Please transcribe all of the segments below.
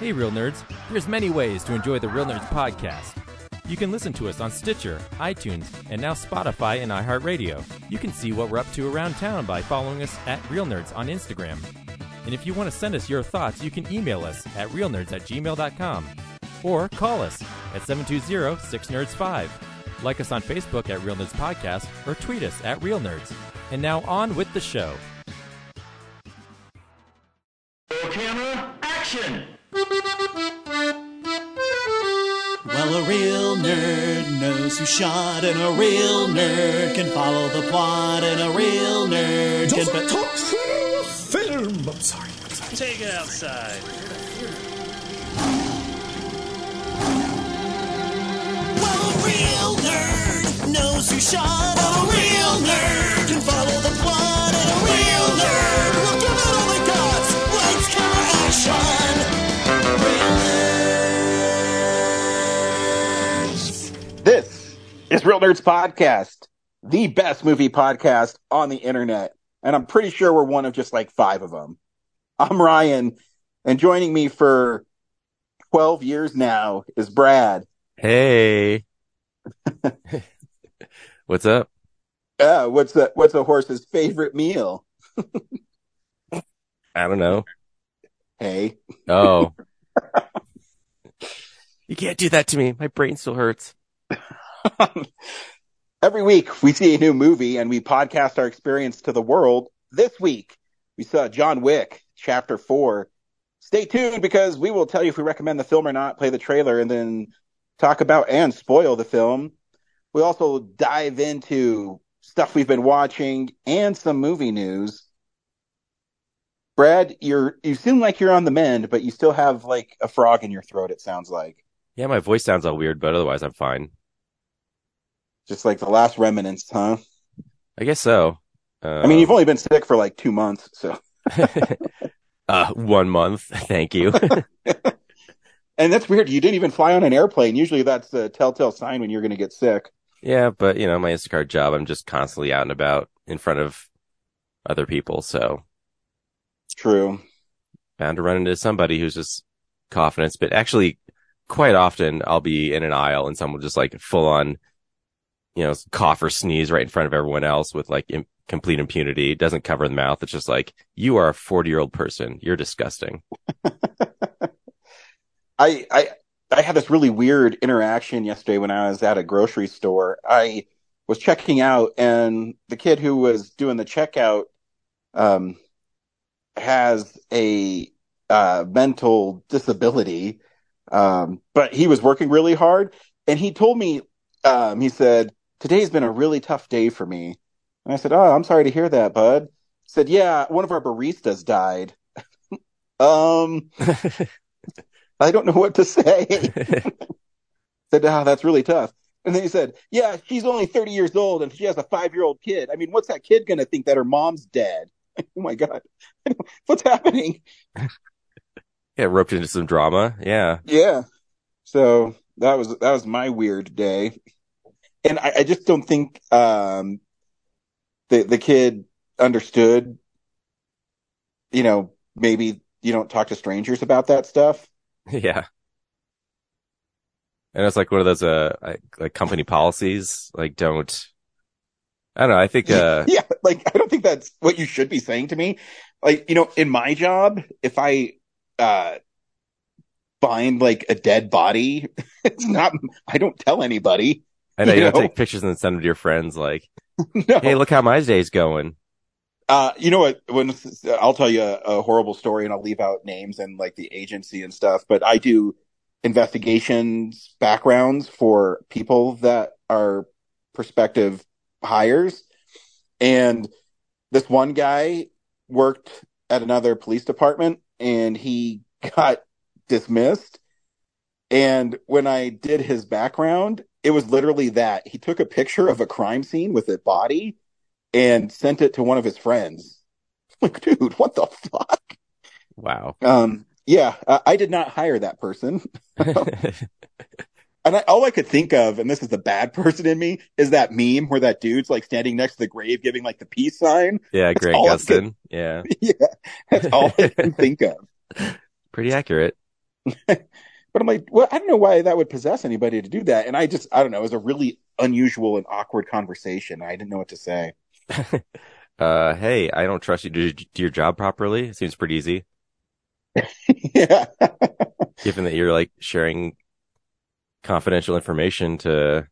Hey, Reel Nerds. There's many ways to enjoy the Reel Nerds podcast. You can listen to us on Stitcher, iTunes, and now Spotify and iHeartRadio. You can see what we're up to around town by following us at Reel Nerds on Instagram. And if you want to send us your thoughts, you can email us at reelnerds at gmail.com or call us at 720-6nerds5. Like us on Facebook at Reel Nerds Podcast or tweet us at Reel Nerds. And now on with the show. Camera, action! Well, a real nerd knows who shot, and a real nerd can follow the plot, and a real nerd can. Doesn't talk through film. I'm sorry. I'm sorry. Take it outside. Well, a real nerd knows who shot, and a real nerd can follow the plot, Is Reel Nerds Podcast, the best movie podcast on the internet. And I'm pretty sure we're one of just like five of them. I'm Ryan, and joining me for 12 years now is Brad. Hey. What's up? Uh, what's the what's a horse's favorite meal? I don't know. Hey. Oh. you can't do that to me. My brain still hurts. Every week we see a new movie and we podcast our experience to the world. This week we saw John Wick, Chapter 4. Stay tuned because we will tell you if we recommend the film or not, play the trailer, and then talk about and spoil the film. We also dive into stuff we've been watching and some movie news. Brad, you're you seem like you're on the mend, but you still have like a frog in your throat, it sounds like. Yeah, my voice sounds all weird, but otherwise I'm fine. Just like the last remnants, huh? I guess so. I mean, you've only been sick for like two months, so. uh, one month. Thank you. And that's weird. You didn't even fly on an airplane. Usually that's a telltale sign when you're going to get sick. yeah, but you know, my Instacart job, I'm just constantly out and about in front of other people. So True. bound to run into somebody who's just coughing and spit. Actually, quite often I'll be in an aisle and someone just like full on, you know, cough or sneeze right in front of everyone else with like Im- complete impunity. It doesn't cover the mouth. It's just like, you are a 40 year old person. You're disgusting. I, I, I had this really weird interaction yesterday when I was at a grocery store. I was checking out and the kid who was doing the checkout, um, has a, uh, mental disability. Um, but he was working really hard and he told me, um, he said, today's been a really tough day for me. And I said, Oh, I'm sorry to hear that, bud. He said, yeah, one of our baristas died. um, I don't know what to say. said, ah, that's really tough. And then he said, yeah, she's only 30 years old and she has a five year old kid. I mean, what's that kid going to think that her mom's dead? oh my God. what's happening? yeah, roped into some drama. Yeah. Yeah. So that was, that was my weird day. And I, I just don't think, um, the, the kid understood, you know, maybe you don't talk to strangers about that stuff. Yeah. And it's like one of those, uh, like, like company policies, like don't, I don't know. I think, uh, yeah, like I don't think that's what you should be saying to me. Like, you know, in my job, if I uh find like a dead body, it's not I don't tell anybody. I know you You don't take pictures and send them to your friends like, No. hey, look how my day's going. Uh you know what when I'll tell you a, a horrible story and I'll leave out names and like the agency and stuff, but I do investigations backgrounds for people that are prospective hires. And this one guy worked at another police department and he got dismissed. And when I did his background, it was literally that he took a picture of a crime scene with a body and sent it to one of his friends. Like, dude, what the fuck? Wow. Um, yeah, I, I did not hire that person. And I, all I could think of, and this is the bad person in me, is that meme where that dude's like standing next to the grave giving like the peace sign. yeah, Grant all I Gustin. Yeah. yeah, that's all I can think of. Pretty accurate. But I'm like, well, I don't know why that would possess anybody to do that. And I just, I don't know. It was a really unusual and awkward conversation. I didn't know what to say. Uh, hey, I don't trust you to do your job properly. It seems pretty easy, yeah. given that you're like sharing confidential information to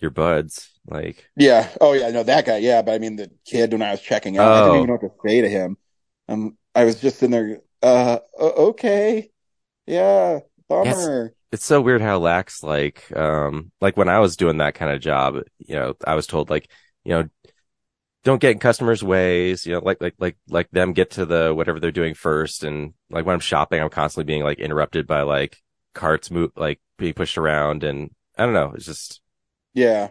your buds. Like, yeah. Oh, yeah. No, that guy. Yeah. But I mean, the kid, when I was checking out, I didn't Oh. even know what to say to him. Um, I was just in there, uh, okay. Yeah. Bummer. it's so weird how lax, like, um, like when I was doing that kind of job, you know, I was told like, you know, don't get in customers' ways, you know, like, like, like, like them get to the whatever they're doing first. And like when I'm shopping, I'm constantly being like interrupted by like carts move, like being pushed around. And I don't know. It's just, Yeah.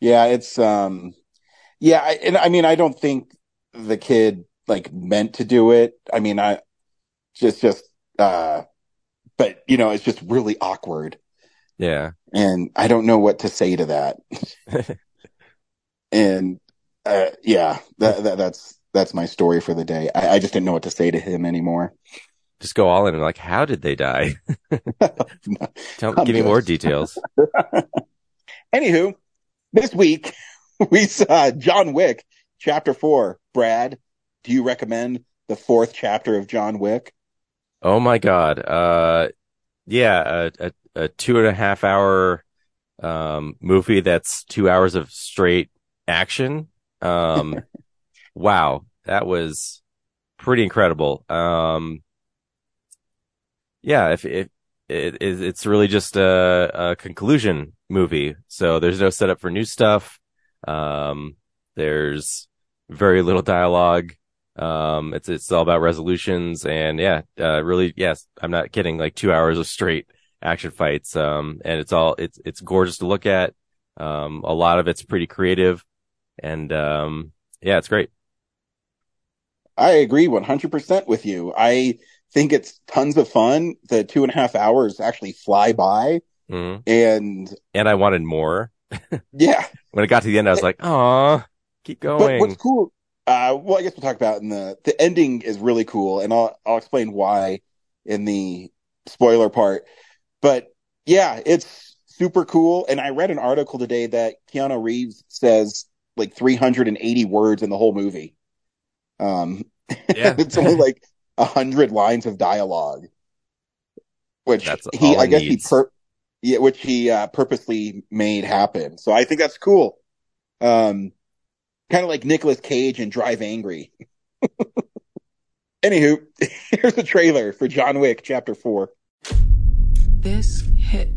Yeah, it's um yeah, I, and I mean I don't think the kid like meant to do it. I mean I just just uh but you know, it's just really awkward yeah. and I don't know what to say to that. and uh yeah, that, that that's that's my story for the day. I, I just didn't know what to say to him anymore. Just go all in and like, how did they die? Tell, give me more details. Anywho, this week we saw John Wick chapter 4. Brad, do you recommend the fourth chapter of John Wick? Oh my God. Uh, yeah, a, a, a two and a half hour, um, movie that's two hours of straight action. Um, wow. That was pretty incredible. Um, yeah, if, if, it, it, it's really just a, a conclusion movie. So there's no setup for new stuff. Um, there's very little dialogue. Um, it's, it's all about resolutions and yeah, uh, really, yes, I'm not kidding. Like two hours of straight action fights. Um, and it's all, it's, it's gorgeous to look at. Um, a lot of it's pretty creative and, um, yeah, it's great. I agree 100% with you. I think it's tons of fun. The two and a half hours actually fly by. hmm And And I wanted more. yeah, When it got to the end, I was like, oh, keep but going." what's cool, uh, well, I guess we'll talk about in the, the ending is really cool and I'll, I'll explain why in the spoiler part. But yeah, it's super cool. And I read an article today that Keanu Reeves says like 380 words in the whole movie. Um, Yeah. it's only like a hundred lines of dialogue, which That's he, I guess needs. he per, yeah, which he uh, purposely made happen. So I think that's cool. Um, kind of like Nicolas Cage and Drive Angry. Anywho, here's the trailer for John Wick Chapter Four. This hit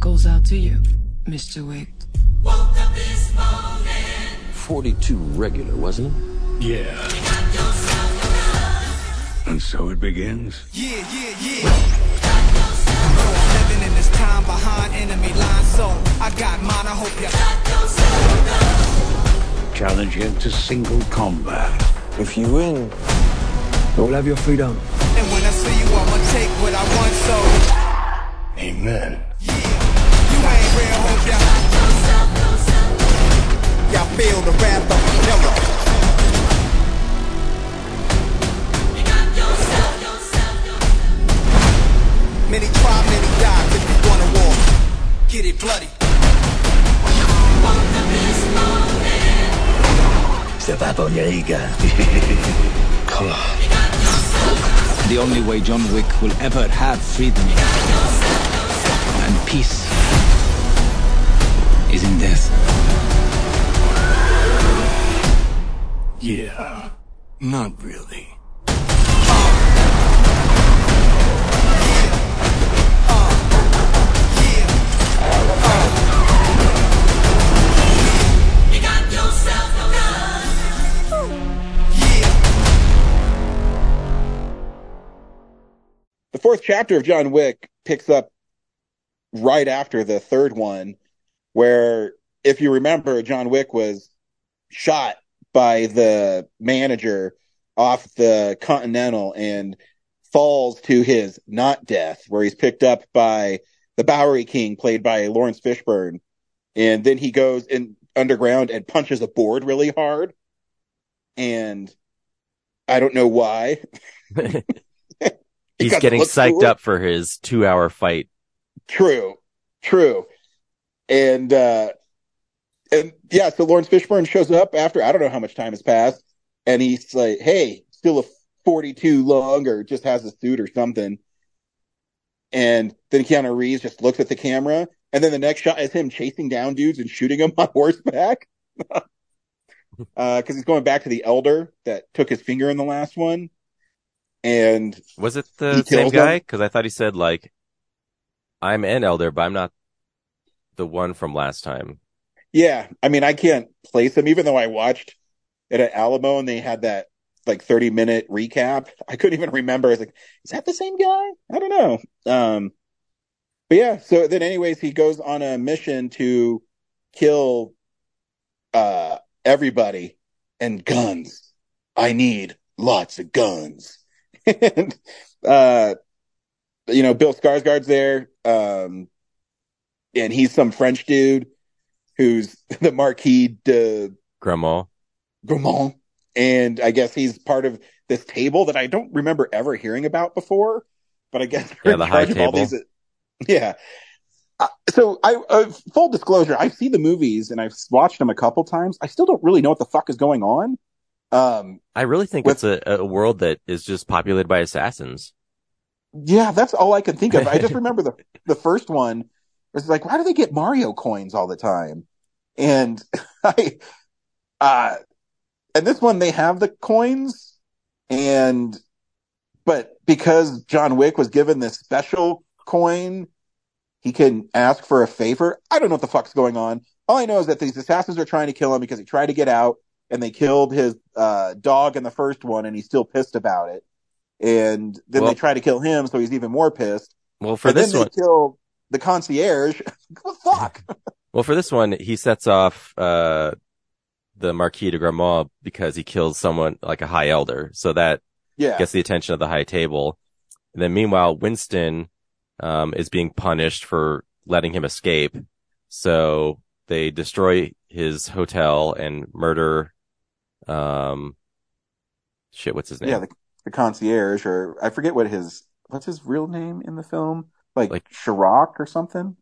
goes out to you, Mr. Wick. 42 regular, wasn't it? Yeah. And so it begins. Yeah, yeah, yeah. Oh, living in this time behind enemy lines, so I got mine. I hope you. Challenge you to single combat. If you win, you'll have your freedom. And when I see you, I'ma take what I want, so Amen. yeah. You ain't real, hope ya. Y'all feel the wrath of Miller. Many try, many die, if you wanna war. Get it bloody. C'est pas pour les gars. Come on. The only way John Wick will ever have freedom and peace is in death. Yeah. Not really. Fourth chapter of John Wick picks up right after the third one, where if you remember, John Wick was shot by the manager off the Continental and falls to his not death, where he's picked up by the Bowery King, played by Laurence Fishburne. And then he goes in underground and punches a board really hard. And I don't know why. He's getting psyched cool. up for his two hour fight. True, true, and uh, and yeah, so Laurence Fishburne shows up after I don't know how much time has passed, and he's like, "Hey, still a forty-two long, or just has a suit or something." And then Keanu Reeves just looks at the camera, and then the next shot is him chasing down dudes and shooting them on horseback. Because he's going back to the elder that took his finger in the last one, and Was it the same guy? Because I thought he said like, "I'm an elder, but I'm not the one from last time." Yeah, I mean, I can't place him, even though I watched it at Alamo and they had that like 30 minute recap. I couldn't even remember. I was like, is that the same guy? I don't know. Um, but yeah, so then anyways, he goes on a mission to kill, uh, everybody and guns. I need lots of guns. And, uh, you know, Bill Skarsgård's there. Um, and he's some French dude who's the Marquis de Grandma. Gramont. And I guess he's part of this table that I don't remember ever hearing about before, but I guess Yeah, the high charge of all table. these- Yeah. Uh, so I, uh, full disclosure, I've seen the movies and I've watched them a couple times. I still don't really know what the fuck is going on. Um, I really think With- it's a, a world that is just populated by assassins. yeah, that's all I can think of. I just remember the, the first one was like, why do they get Mario coins all the time? And I, uh, and this one they have the coins and, but because John Wick was given this special coin, he can ask for a favor. I don't know what the fuck's going on. All I know is that these assassins are trying to kill him because he tried to get out and they killed his, uh, dog in the first one and he's still pissed about it. And then Well- they try to kill him, so he's even more pissed. Well, for and this one, they kill the concierge. fuck? well, for this one, he sets off uh the Marquis de Gramont because he kills someone like a high elder, so that Yeah. gets the attention of the high table. And then meanwhile, Winston um, is being punished for letting him escape. So they destroy his hotel and murder. Um, shit, what's his name? Yeah, the, the concierge, or I forget what his what's his real name in the film, like, Like- Chirac or something.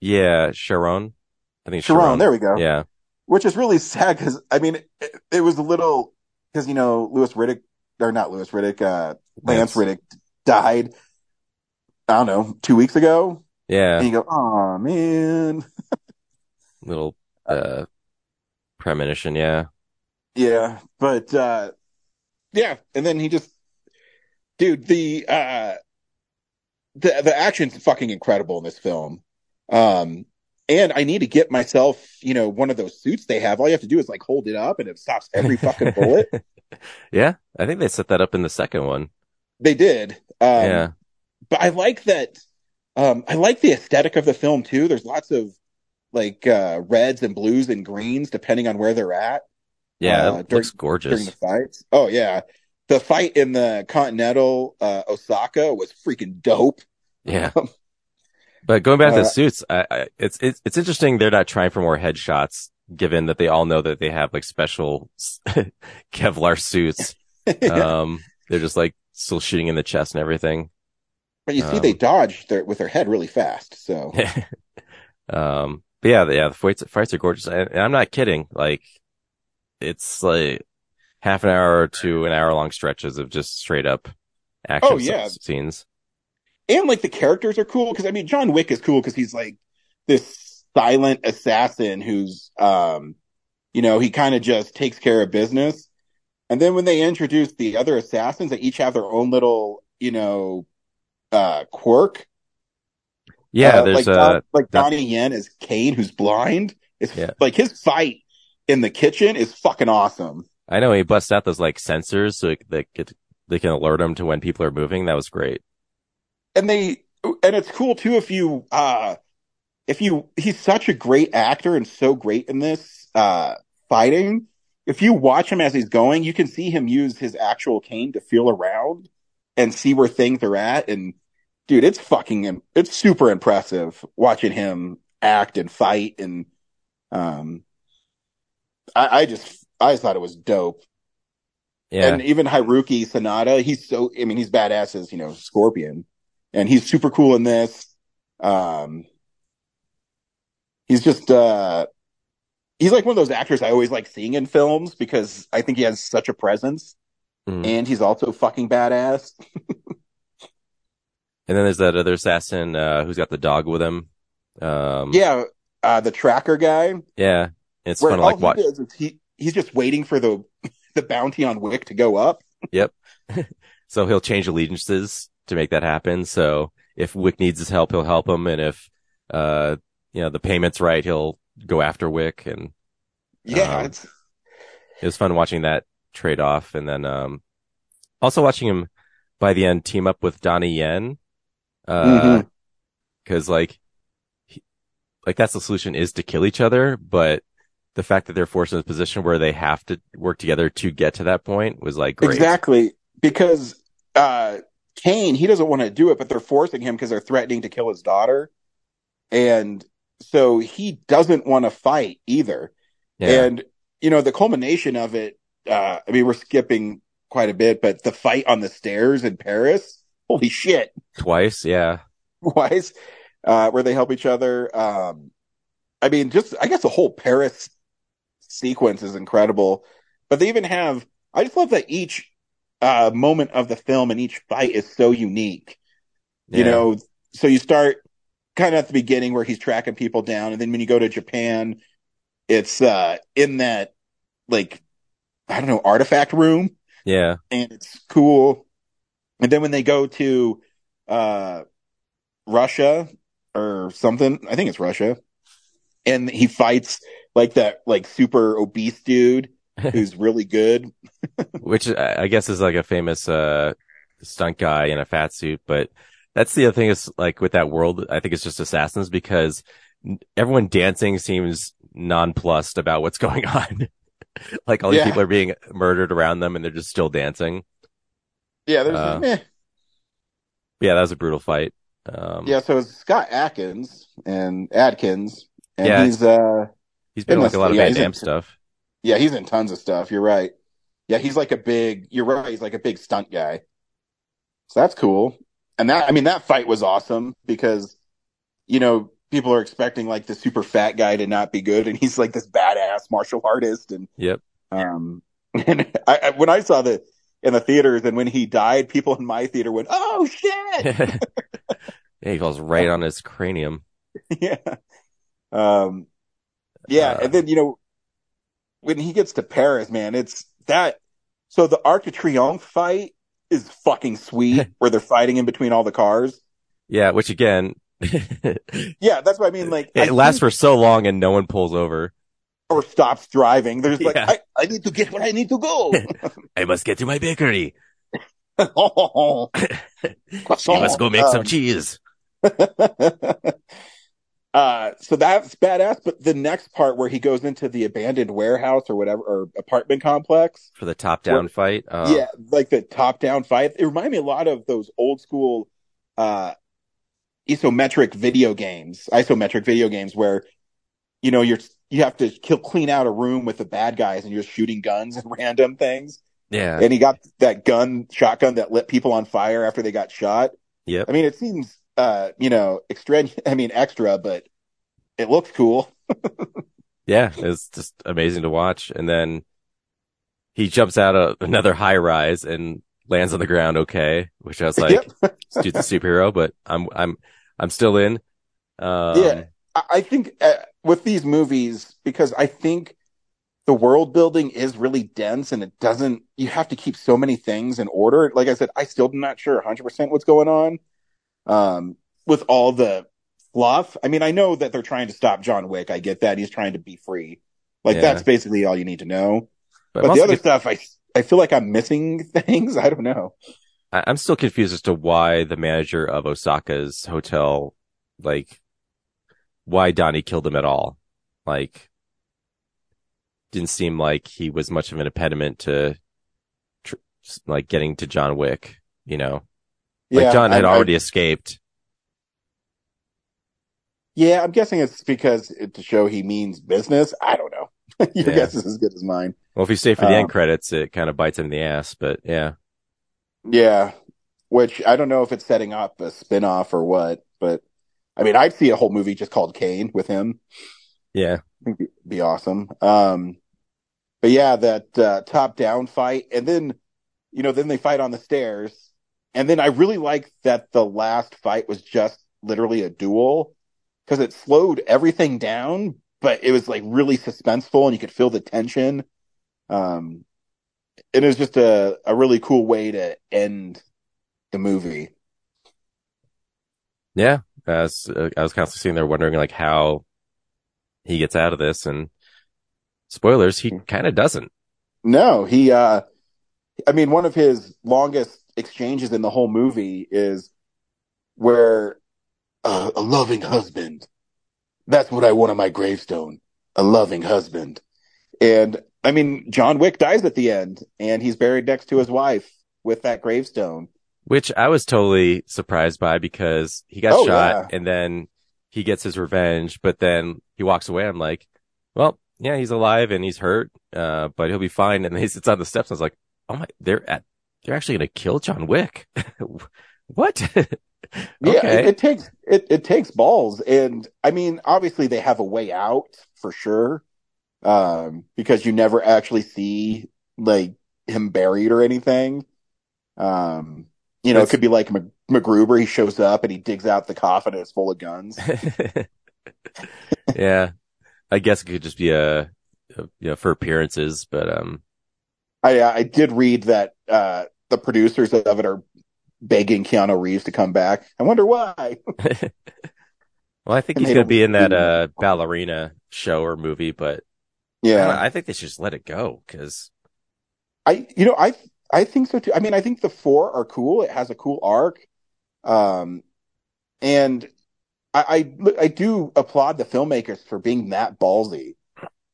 yeah, Charon. I think Charon, Charon. there we go. Yeah, Which is really sad because I mean, it, it was a little because you know Lewis Reddick or not Lewis Reddick, uh, Lance Lance. Reddick died. I don't know, two weeks ago, yeah. and you go, "Oh man, Little uh premonition. Yeah, Yeah, but uh yeah, and then he just dude, the uh the the action's fucking incredible in this film. Um and I need to get myself, you know, one of those suits they have. All you have to do is like hold it up and it stops every fucking bullet. yeah. I think they set that up in the second one. They did. Um yeah, but I like that um I like the aesthetic of the film too. There's lots of like uh reds and blues and greens depending on where they're at. Yeah. uh, it during- looks gorgeous. during the fights. Oh yeah. The fight in the Continental uh, Osaka was freaking dope. Yeah. But going back to Uh, the suits, I, I, it's, it's, it's interesting they're not trying for more headshots, given that they all know that they have like special Kevlar suits. Um, they're just like still shooting in the chest and everything. but you see, um, they dodged their, with their head really fast. So um, but yeah, yeah, the fights, fights are gorgeous. And, and I'm not kidding. Like, it's like half an hour to an hour long stretches of just straight up action Oh, yeah. scenes. and like the characters are cool because I mean, John Wick is cool because he's like this silent assassin who's, um, you know, he kind of just takes care of business. And then when they introduce the other assassins, they each have their own little, you know, uh, quirk. Yeah, Uh, there's like, Don- like Donnie Yen is Caine, who's blind. It's Yeah. like his fight in the kitchen is fucking awesome. I know he busts out those like sensors so they could, they can alert him to when people are moving. That was great. And they, and it's cool too if you, uh, if you, he's such a great actor and so great in this, uh, fighting. If you watch him as he's going, you can see him use his actual cane to feel around and see where things are at. And dude, it's fucking, it's super impressive watching him act and fight. And, um, I, I just, I just thought it was dope. Yeah. And even Haruki Sanada, he's so, I mean, he's badass as, you know, Scorpion. And he's super cool in this. Um, he's just, uh, he's like one of those actors I always like seeing in films because I think he has such a presence. Mhm. And he's also fucking badass. And then there's that other assassin uh, who's got the dog with him. Um, Yeah. Uh, the tracker guy. yeah. It's to all like watch. He, he's just waiting for the, the bounty on Wick to go up. Yep. so he'll change allegiances to make that happen. So if Wick needs his help, he'll help him, and if uh, you know the payment's right, he'll go after Wick. And Yeah. Um, it's, it was fun watching that trade off, and then um, also watching him by the end team up with Donnie Yen, Uh, because Mhm. like, he, like that's the solution is to kill each other, but the fact that they're forced in a position where they have to work together to get to that point was like great. Exactly. Because uh Caine, he doesn't want to do it, but they're forcing him because they're threatening to kill his daughter. And so he doesn't want to fight either. Yeah. And you know, the culmination of it, uh I mean we're skipping quite a bit, but the fight on the stairs in Paris, holy shit. Twice, yeah. Wise, uh, where they help each other. Um I mean, just I guess the whole Paris sequence is incredible. But they even have I just love that each uh moment of the film and each fight is so unique. You know, so you start kind of at the beginning where he's tracking people down, and then when you go to Japan, it's uh in that like I don't know, artifact room Yeah. and it's cool. And then when they go to uh Russia or something, I think it's Russia, and he fights like that like super obese dude who's really good. which I guess is like a famous uh stunt guy in a fat suit. But that's the other thing is like with that world, I think it's just assassins because everyone dancing seems nonplussed about what's going on. like all these Yeah. people are being murdered around them and they're just still dancing. Yeah, there's Uh, eh. Yeah, that was a brutal fight. Um, yeah. So it's Scott Adkins and Adkins, and Yeah, he's uh he's been like a lot of yeah, Van he's in- stuff. yeah he's in tons of stuff. You're right. Yeah, he's like a big. You're right. He's like a big stunt guy. So that's cool. And that I mean that fight was awesome because you know people are expecting like the super fat guy to not be good, and he's like this badass martial artist, and Yep. um and I, I when I saw the in the theaters and when he died, people in my theater went, "Oh shit!" yeah, he falls right on his cranium. yeah. Um, yeah. Uh, and then, you know, when he gets to Paris, man, it's that. So the Arc de Triomphe fight is fucking sweet where they're fighting in between all the cars. Yeah, which again, Yeah. That's what I mean. Like, I lasts think- for so long and no one pulls over. or stops driving. There's like, Yeah. I, I need to get where I need to go. I must get to my bakery. oh, You must go make some Um, cheese. Uh, so that's badass. But the next part where he goes into the abandoned warehouse or whatever, or apartment complex. for the top down Well, fight. Uh, yeah, like the top down fight. It reminded me a lot of those old school, uh, isometric video games, isometric video games where, you know, you're, you have to kill, clean out a room with the bad guys and you're shooting guns and random things. yeah, And he got that gun, shotgun that lit people on fire after they got shot. Yeah. I mean, it seems, uh, you know, extra, I mean, extra, but it looks cool. Yeah, it's just amazing to watch. And then he jumps out of another high rise and lands on the ground okay, which I was like, Yep. this dude's a superhero, but I'm, I'm, I'm still in. Um, Yeah. I I think uh, with these movies, because I think the world building is really dense and it doesn't, you have to keep so many things in order. Like I said, I still am not sure 100% what's going on. Um, with all the fluff. I mean, I know that they're trying to stop John Wick. I get that. He's trying to be free. Like Yeah. that's basically all you need to know. but, But, the other conf- stuff, I, I feel like I'm missing things. I don't know. I- I'm still confused as to why the manager of Osaka's hotel, like, why Donnie killed him at all. Like, didn't seem like he was much of an impediment to, tr- like, getting to John Wick, you know? Like, Yeah, John had I- I- already escaped. Yeah, I'm guessing it's because it, to show he means business. I don't know. Your Yeah. guess is as good as mine. Well, if you stay for the Um, end credits, it kind of bites him in the ass. But yeah, Yeah, which I don't know if it's setting up a spin-off or what, but I mean, I'd see a whole movie just called Caine with him. yeah, it'd be awesome. Um, but yeah, that uh, top-down fight, and then you know, then they fight on the stairs, and then I really like that the last fight was just literally a duel because it slowed everything down, but it was like really suspenseful, and you could feel the tension. Um, it was just a a really cool way to end the movie. yeah. I was, uh, I was constantly sitting there wondering like how he gets out of this, and spoilers, he kind of doesn't. No, he, uh, I mean, one of his longest exchanges in the whole movie is where uh, a loving husband. That's what I want on my gravestone. A loving husband. And I mean, John Wick dies at the end and he's buried next to his wife with that gravestone. Which I was totally surprised by because he got Oh, shot yeah. and then he gets his revenge, but then he walks away. I'm like, well, yeah, he's alive and he's hurt, uh, but he'll be fine. And he sits on the steps. And I was like, oh my, they're at, they're actually going to kill John Wick. what? Yeah, it, it takes it, it takes balls, and I mean, obviously they have a way out for sure, um, because you never actually see like him buried or anything. Um, you know, That's- it could be like Mc- MacGruber. He shows up and he digs out the coffin and it's full of guns. yeah. I guess it could just be a, a you know, for appearances, but, um, I I did read that uh, the producers of it are begging Keanu Reeves to come back. I wonder why. well, I think And he's going to be in that, uh, ballerina show or movie, but I, yeah, I think they should just let it go because I you know I I think so too. I mean, I think the four are cool. It has a cool arc, um, and I I, I do applaud the filmmakers for being that ballsy.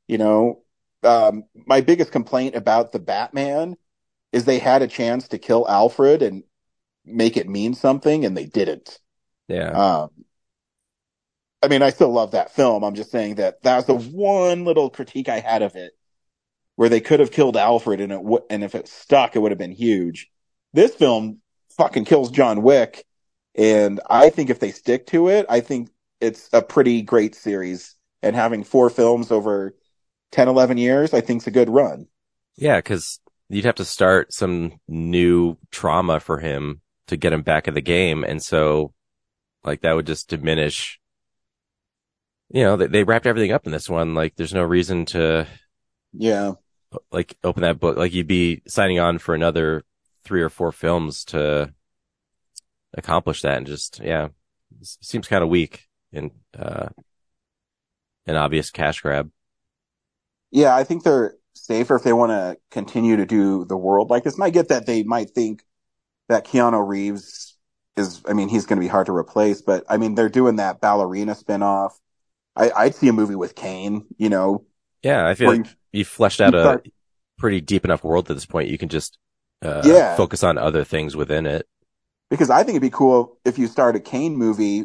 You know, um, my biggest complaint about the Batman is they had a chance to kill Alfred and make it mean something, and they didn't. yeah. Um, I mean, I still love that film. I'm just saying that that's the one little critique I had of it, where they could have killed Alfred, and it w- and if it stuck, it would have been huge. This film fucking kills John Wick, and I think if they stick to it, I think it's a pretty great series. And having four films over 10, 11 years, I think's a good run. Yeah, because you'd have to start some new trauma for him to get him back in the game. And so, like, that would just diminish, you know, they, they wrapped everything up in this one. Like, there's no reason to, Yeah. like, open that book. Like, you'd be signing on for another three or four films to accomplish that. And just, yeah, seems kind of weak and, uh, an obvious cash grab. Yeah, I think they're safer if they want to continue to do the world like this. And I get that they might think that Keanu Reeves is, I mean, he's going to be hard to replace, but I mean, they're doing that ballerina spinoff. I, I'd see a movie with Caine, you know, Yeah, I feel like you- you fleshed out you a start- pretty deep enough world at this point. You can just uh, Yeah. focus on other things within it. because I think it'd be cool if you start a Caine movie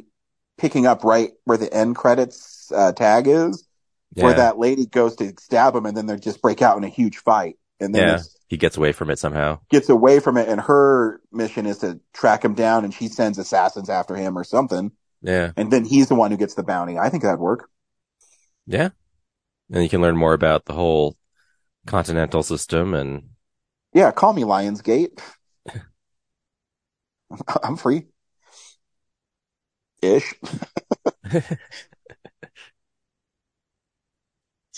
picking up right where the end credits uh, tag is, Yeah, where that lady goes to stab him and then they just break out in a huge fight. And then yeah. He gets away from it somehow. gets away from it and her mission is to track him down and she sends assassins after him or something. Yeah, And then he's the one who gets the bounty. I think that'd work. yeah. And you can learn more about the whole continental system and Yeah, call me Lionsgate. I'm free. Ish.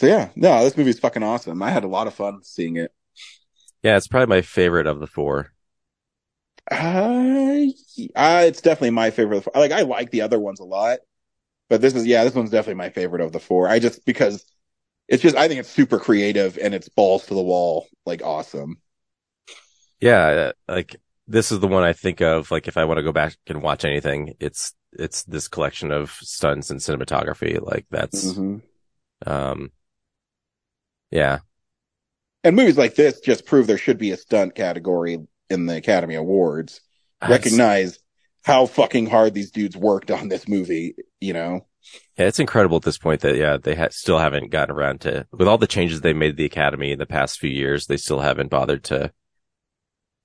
so yeah, no, this movie's fucking awesome. I had a lot of fun seeing it. yeah, it's probably my favorite of the four. Uh, uh, it's definitely my favorite. Like, I like the other ones a lot, but this is, yeah, this one's definitely my favorite of the four. I just, because it's just, I think it's super creative and it's balls to the wall, like awesome. Yeah, uh, like this is the one I think of. Like if I want to go back and watch anything, it's it's this collection of stunts and cinematography. Like that's Mhm. um, yeah, And movies like this just prove there should be a stunt category in the Academy Awards. Recognize how fucking hard these dudes worked on this movie, you know? Yeah, it's incredible at this point that yeah they ha- still haven't gotten around to with all the changes they made to the academy in the past few years. They still haven't bothered to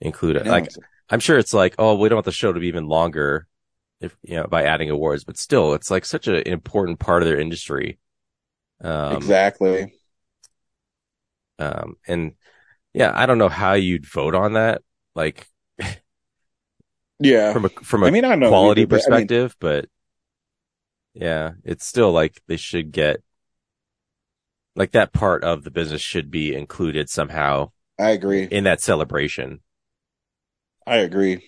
include it. Like I'm sure it's like oh we don't want the show to be even longer if you know by adding awards, but still it's like such a- an important part of their industry. Um, exactly. Um, and yeah, I don't know how you'd vote on that. Like Yeah. from a from a I mean, I know quality either, but, I mean- perspective, but yeah, it's still like they should get like that part of the business should be included somehow I agree. in that celebration. I agree.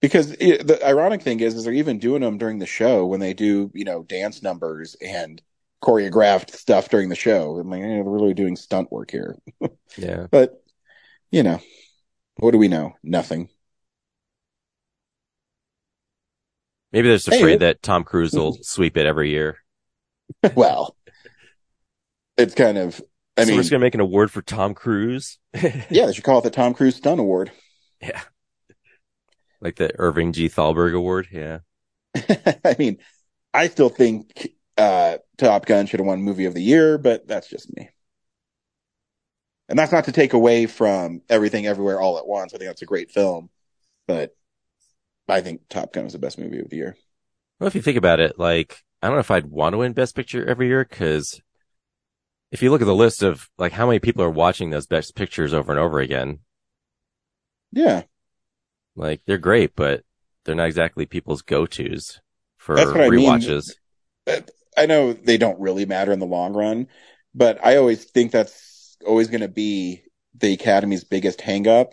Because it, the ironic thing is, is they're even doing them during the show when they do, you know, dance numbers and choreographed stuff during the show. I'm like, eh, they're really doing stunt work here. Yeah. But, you know, what do we know? Nothing. Maybe they're just Hey, afraid it- that Tom Cruise will sweep it every year. well, it's kind of, I so mean, we're just gonna make an award for Tom Cruise. yeah, they should call it the Tom Cruise Stunt Award. Yeah. Like the Irving G. Thalberg Award. Yeah. I mean, I still think uh, Top Gun should have won Movie of the Year, but that's just me. And that's not to take away from Everything Everywhere All at Once. I think that's a great film, but I think Top Gun was the best movie of the year. Well, if you think about it, like, I don't know if I'd want to win Best Picture every year because if you look at the list of like how many people are watching those Best Pictures over and over again, Yeah, like they're great, but they're not exactly people's go-tos for That's what I mean. I know they don't really matter in the long run, but I always think that's always going to be the Academy's biggest hangup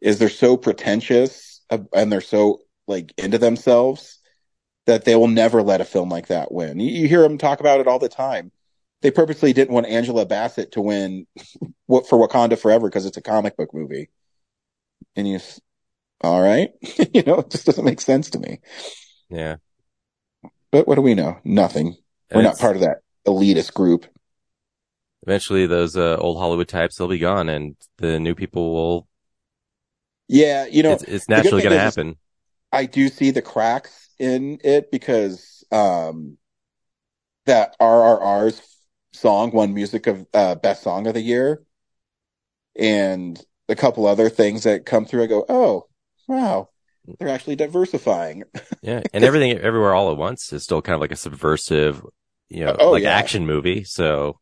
is they're so pretentious and they're so like into themselves that they will never let a film like that win. You, hear them talk about it all the time. They purposely didn't want Angela Bassett to win for Wakanda Forever because it's a comic book movie. And you, all right, you know, it just doesn't make sense to me. Yeah. But what do we know? Nothing. We're not part of that elitist group. Eventually those uh, old Hollywood types, they'll be gone and the new people will, Yeah, you know, it's, it's naturally going to is happen. I do see the cracks in it because um that RRR's song won music of uh best song of the year and a couple other things that come through I go, "Oh, wow. They're actually diversifying." Yeah. And everything everywhere all at once is still kind of like a subversive, you know, Oh, like yeah. action movie. So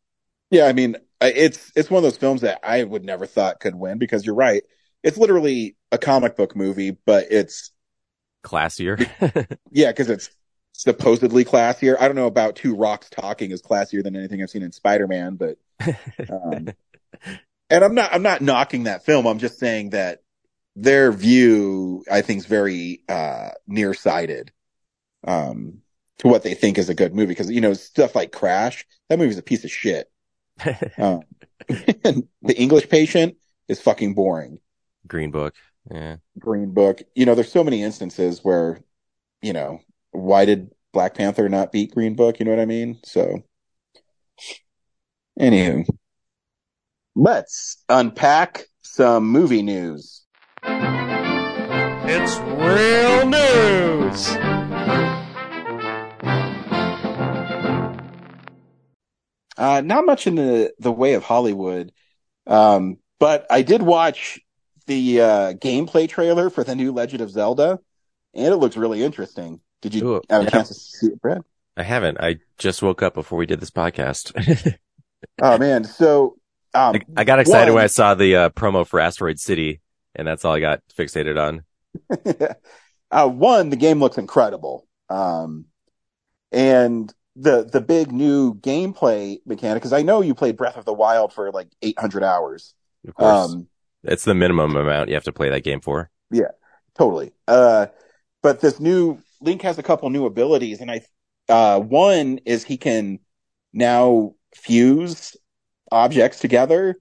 Yeah, I mean, it's it's one of those films that I would never thought could win because you're right. It's literally a comic book movie, but it's classier. Yeah, because it's supposedly classier. I don't know about Two Rocks Talking is classier than anything I've seen in Spider-Man, but um, and I'm not I'm not knocking that film. I'm just saying that their view I think is very uh nearsighted um to what they think is a good movie because you know stuff like Crash, that movie's a piece of shit. Um, and the English Patient is fucking boring. Green Book. Yeah. Green Book. You know, there's so many instances where, you know, why did Black Panther not beat Green Book? You know what I mean? So, anywho, let's unpack some movie news. It's real news. Uh, not much in the the way of Hollywood, um, but I did watch the uh, gameplay trailer for the new Legend of Zelda, and it looks really interesting. Did you Ooh, have a yeah. chance to see it, Brad? I haven't. I just woke up before we did this podcast. Oh man, so um, I, I got excited one- when I saw the uh, promo for Asteroid City, and that's all I got fixated on. uh, one, the game looks incredible. Um, and the, the big new gameplay mechanic, cause I know you played Breath of the Wild for like 800 hours. Of course, Um, it's the minimum amount you have to play that game for. Yeah, totally. Uh, but this new Link has a couple new abilities and I, uh, one is he can now fuse objects together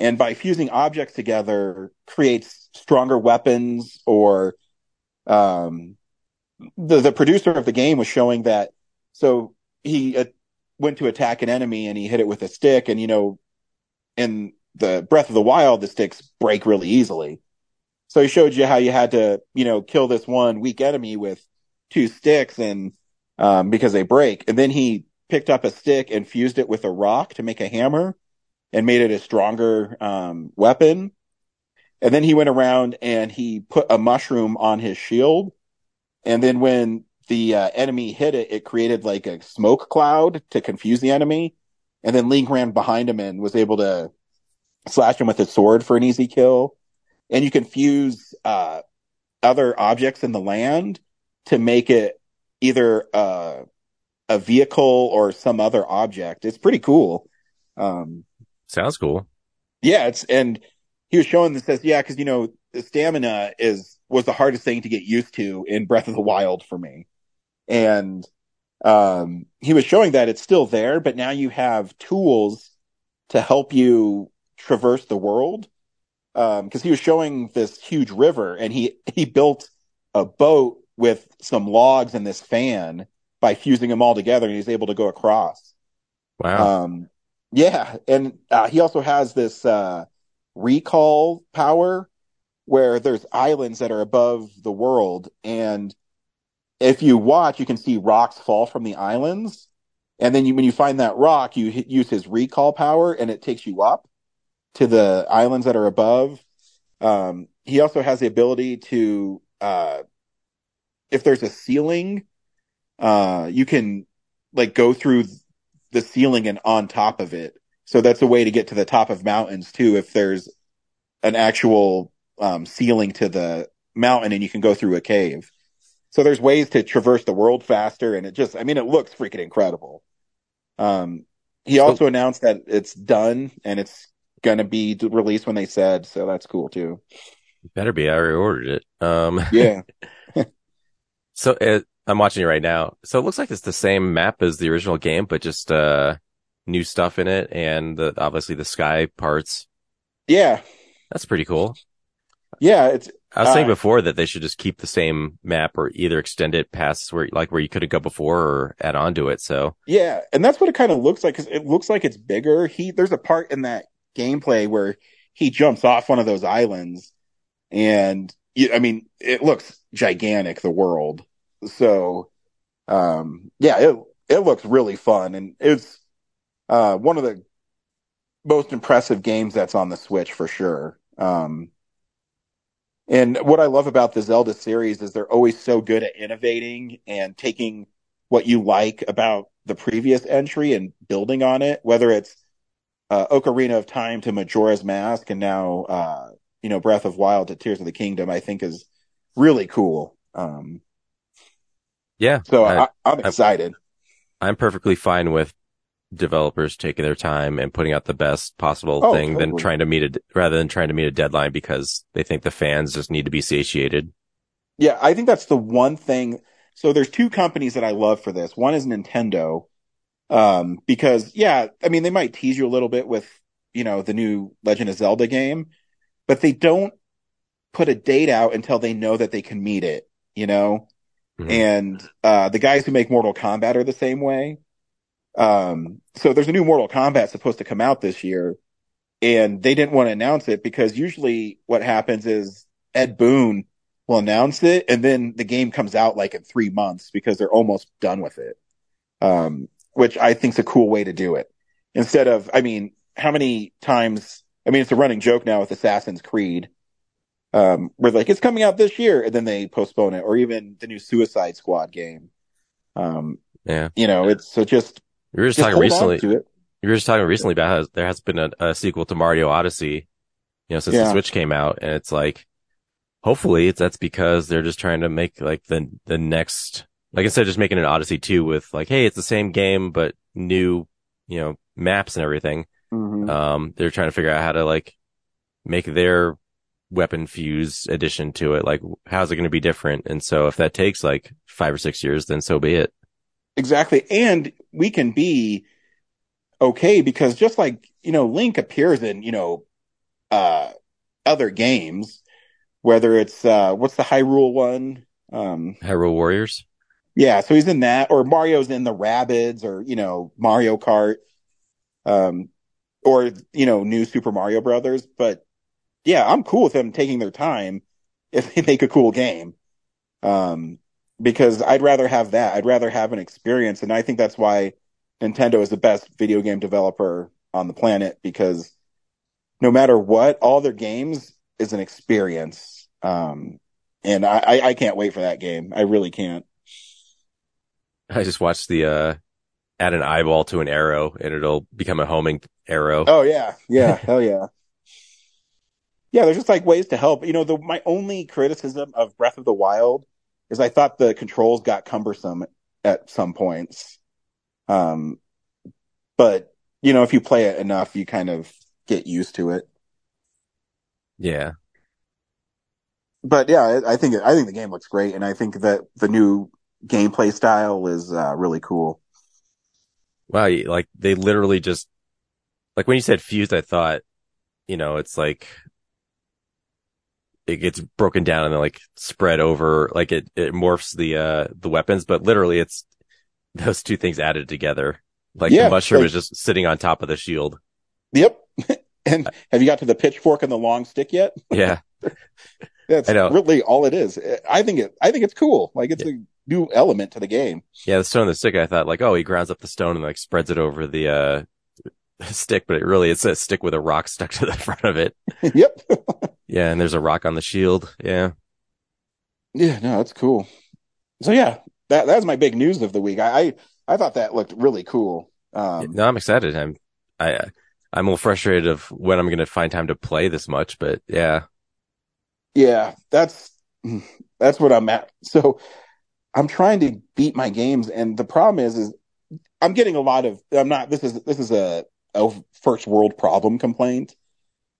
and by fusing objects together creates stronger weapons or um the the producer of the game was showing that so he uh, went to attack an enemy and he hit it with a stick and you know in the breath of the wild the sticks break really easily so he showed you how you had to you know kill this one weak enemy with two sticks and um, because they break. And then he picked up a stick and fused it with a rock to make a hammer and made it a stronger um, weapon. And then he went around and he put a mushroom on his shield. And then when the uh, enemy hit it, it created like a smoke cloud to confuse the enemy. And then Link ran behind him and was able to slash him with his sword for an easy kill. And you can fuse uh, other objects in the land to make it either uh, a vehicle or some other object. It's pretty cool. Um, Sounds cool. yeah, it's and he was showing this says yeah because you know stamina is was the hardest thing to get used to in Breath of the Wild for me, and um, he was showing that it's still there, but now you have tools to help you traverse the world. Because he was showing this huge river, and he he built a boat with some logs and this fan by fusing them all together, and he's able to go across. Wow. Um, yeah, and uh, he also has this uh, recall power where there's islands that are above the world, and if you watch, you can see rocks fall from the islands, and then you, when you find that rock, you hit, use his recall power, and it takes you up to the islands that are above. Um, he also has the ability to, uh, if there's a ceiling, uh, you can like go through the ceiling and on top of it. So that's a way to get to the top of mountains too. If there's an actual um, ceiling to the mountain and you can go through a cave. So there's ways to traverse the world faster, and it just, I mean, it looks freaking incredible. Um, he also announced that it's done and it's gonna be released when they said, so that's cool too. Better be. I already ordered it. Um, Yeah. so uh, I'm watching it right now. So it looks like it's the same map as the original game, but just uh, new stuff in it, and the, obviously the sky parts. Yeah. That's pretty cool. Yeah, it's. I was saying uh, before that they should just keep the same map or either extend it past where, like where you couldn't go before or add on to it. So Yeah, and that's what it kind of looks like because it looks like it's bigger. He there's a part in that gameplay where he jumps off one of those islands, and you, I mean, it looks gigantic. The world, so um, yeah, it it looks really fun, and it's uh, one of the most impressive games that's on the Switch for sure. Um, and what I love about the Zelda series is they're always so good at innovating and taking what you like about the previous entry and building on it, whether it's uh, Ocarina of Time to Majora's Mask and now, uh, you know, Breath of Wild to Tears of the Kingdom, I think is really cool. Um, yeah, so I- I'm excited. I'm perfectly fine with developers taking their time and putting out the best possible Oh, thing than trying to meet a rather than trying to meet a deadline because they think the fans just need to be satiated. Yeah, I think that's the one thing. So there's two companies that I love for this. One is Nintendo, um, because yeah, I mean they might tease you a little bit with you know the new Legend of Zelda game, but they don't put a date out until they know that they can meet it. You know, Mhm. and uh, the guys who make Mortal Kombat are the same way. Um, so there's a new Mortal Kombat supposed to come out this year, and they didn't want to announce it because usually what happens is Ed Boon will announce it, and then the game comes out like in three months because they're almost done with it. Um, which I think's a cool way to do it. Instead of, I mean, how many times? I mean, it's a running joke now with Assassin's Creed. Um, where like it's coming out this year, and then they postpone it, or even the new Suicide Squad game. Um, Yeah, you know, it's so just we were just, just talking recently. on to it. We were just talking recently about how there has been a, a sequel to Mario Odyssey, you know, since the Switch came out, and it's like, hopefully, it's that's because they're just trying to make like the the next, like instead of just making an Odyssey two with like, hey, it's the same game but new, you know, maps and everything. Mhm. Um, they're trying to figure out how to like make their weapon fuse addition to it. Like, how's it going to be different? And so, if that takes like five or six years, then so be it. Exactly. And we can be okay because just like, you know, Link appears in, you know, uh, other games, whether it's, uh, what's the Hyrule one? Um, Hyrule Warriors. yeah, so he's in that, or Mario's in the Rabbids or, you know, Mario Kart, um, or, you know, new Super Mario Brothers. But yeah, I'm cool with them taking their time if they make a cool game. Um, because I'd rather have that. I'd rather have an experience, and I think that's why Nintendo is the best video game developer on the planet because no matter what, all their games is an experience. Um, and I, I, I can't wait for that game. I really can't. I just watched the uh add an eyeball to an arrow and it'll become a homing arrow. Oh yeah, yeah, hell yeah. Yeah, there's just like ways to help. You know, the my only criticism of Breath of the Wild is I thought the controls got cumbersome at some points. Um, but you know, if you play it enough, you kind of get used to it. Yeah. But yeah, I, I think I think the game looks great, and I think that the new gameplay style is uh, really cool. Wow, like they literally just like when you said fused, I thought, you know, it's like it gets broken down and then like spread over, like it it morphs the uh the weapons, but literally it's those two things added together. Like Yeah, the mushroom like- is just sitting on top of the shield. Yep. and have you got to the pitchfork and the long stick yet? Yeah. That's really all it is. I think it. I think it's cool. Like it's a new element to the game. Yeah, the stone and the stick, I thought like, oh, he grounds up the stone and like spreads it over the uh stick, but it really it's a stick with a rock stuck to the front of it. yep. Yeah, and there's a rock on the shield. Yeah. Yeah, no, that's cool. So yeah, that that's my big news of the week. I I, I thought that looked really cool. Um, No, I'm excited. I'm I I'm a little frustrated of when I'm going to find time to play this much, but yeah. yeah, that's that's what I'm at. So I'm trying to beat my games, and the problem is, is I'm getting a lot of. I'm not. This is this is a, a first world problem complaint.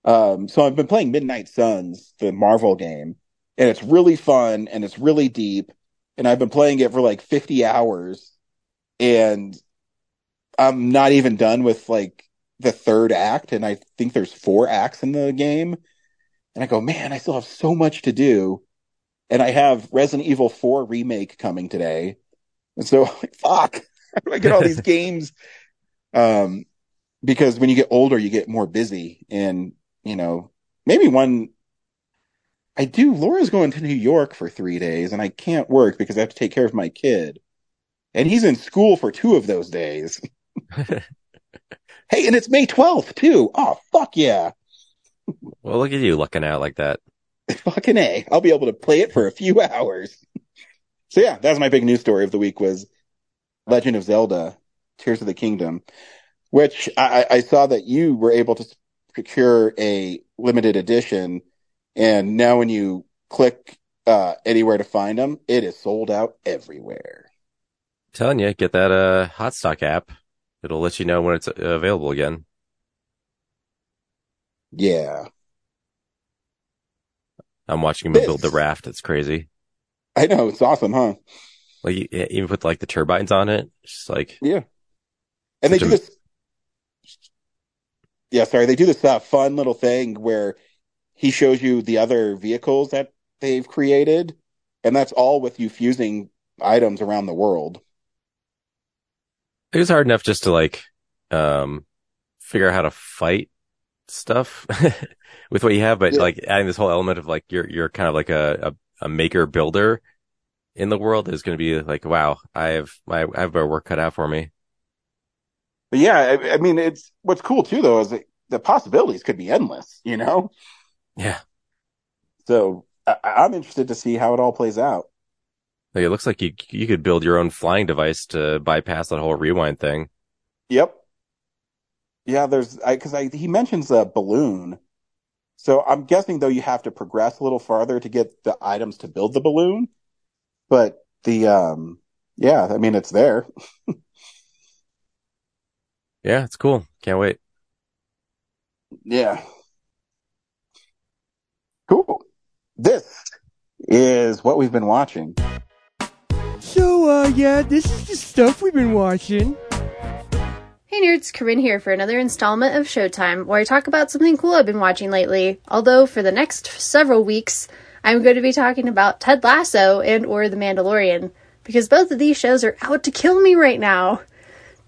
Um, so I've been playing Midnight Suns, the Marvel game, and it's really fun and it's really deep. And I've been playing it for like 50 hours, and I'm not even done with like the third act. And I think there's four acts in the game. And I go, man, I still have so much to do. And I have Resident Evil 4 remake coming today. And so, like, fuck, how do I get all these games? Um, because when you get older, you get more busy. And, you know, maybe one, I do, Laura's going to New York for three days and I can't work because I have to take care of my kid. And he's in school for two of those days. hey, and it's May 12th too. Oh, fuck yeah. Well, look at you looking out like that. Fucking A. I'll be able to play it for a few hours. So yeah, that's my big news story of the week was Legend of Zelda, Tears of the Kingdom, which I, I saw that you were able to procure a limited edition. And now when you click uh, anywhere to find them, it is sold out everywhere. telling you, get that uh hot stock app. It'll let you know when it's uh, available again. Yeah. I'm watching him This- build the raft. It's crazy. I know. It's awesome, huh? Like even put like the turbines on it. It's just like Yeah. And they do a- this. Yeah, sorry. They do this uh, fun little thing where he shows you the other vehicles that they've created, and that's all with you fusing items around the world. it was hard enough just to like um figure out how to fight stuff with what you have, but Yeah. like adding this whole element of like you're you're kind of like a a, a maker builder in the world is going to be like wow, I have my I have my work cut out for me. But yeah, I, I mean, it's what's cool too, though, is that the possibilities could be endless. You know, Yeah. so I, I'm interested to see how it all plays out. It looks like you you could build your own flying device to bypass that whole rewind thing. Yep. Yeah, there's I because I he mentions a balloon. So I'm guessing though you have to progress a little farther to get the items to build the balloon. But the um yeah, I mean it's there. Yeah, it's cool. Can't wait. Yeah. Cool. This is what we've been watching. So, uh, yeah, this is the stuff we've been watching. Hey nerds, Corinne here for another installment of Showtime, where I talk about something cool I've been watching lately. Although for the next several weeks, I'm going to be talking about Ted Lasso and or The Mandalorian, because both of these shows are out to kill me right now.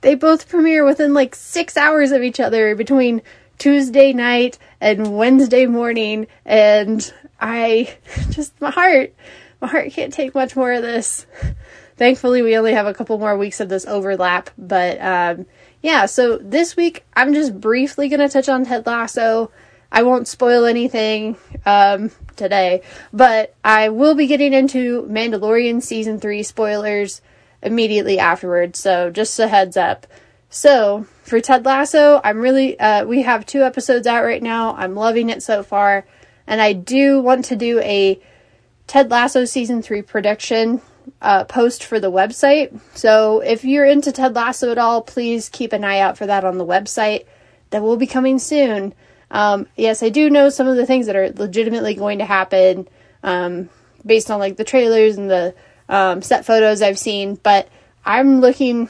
They both premiere within like six hours of each other between Tuesday night and Wednesday morning, and I just my heart, my heart can't take much more of this. Thankfully, we only have a couple more weeks of this overlap, but um, yeah. So this week, I'm just briefly gonna touch on Ted Lasso. I won't spoil anything um, today, but I will be getting into Mandalorian season three spoilers immediately afterwards. So just a heads up. So for Ted Lasso, I'm really uh, we have two episodes out right now. I'm loving it so far, and I do want to do a Ted Lasso season three prediction uh, post for the website. So if you're into Ted Lasso at all, please keep an eye out for that on the website. That will be coming soon. Um, yes, I do know some of the things that are legitimately going to happen um, based on like the trailers and the um, set photos I've seen, but I'm looking.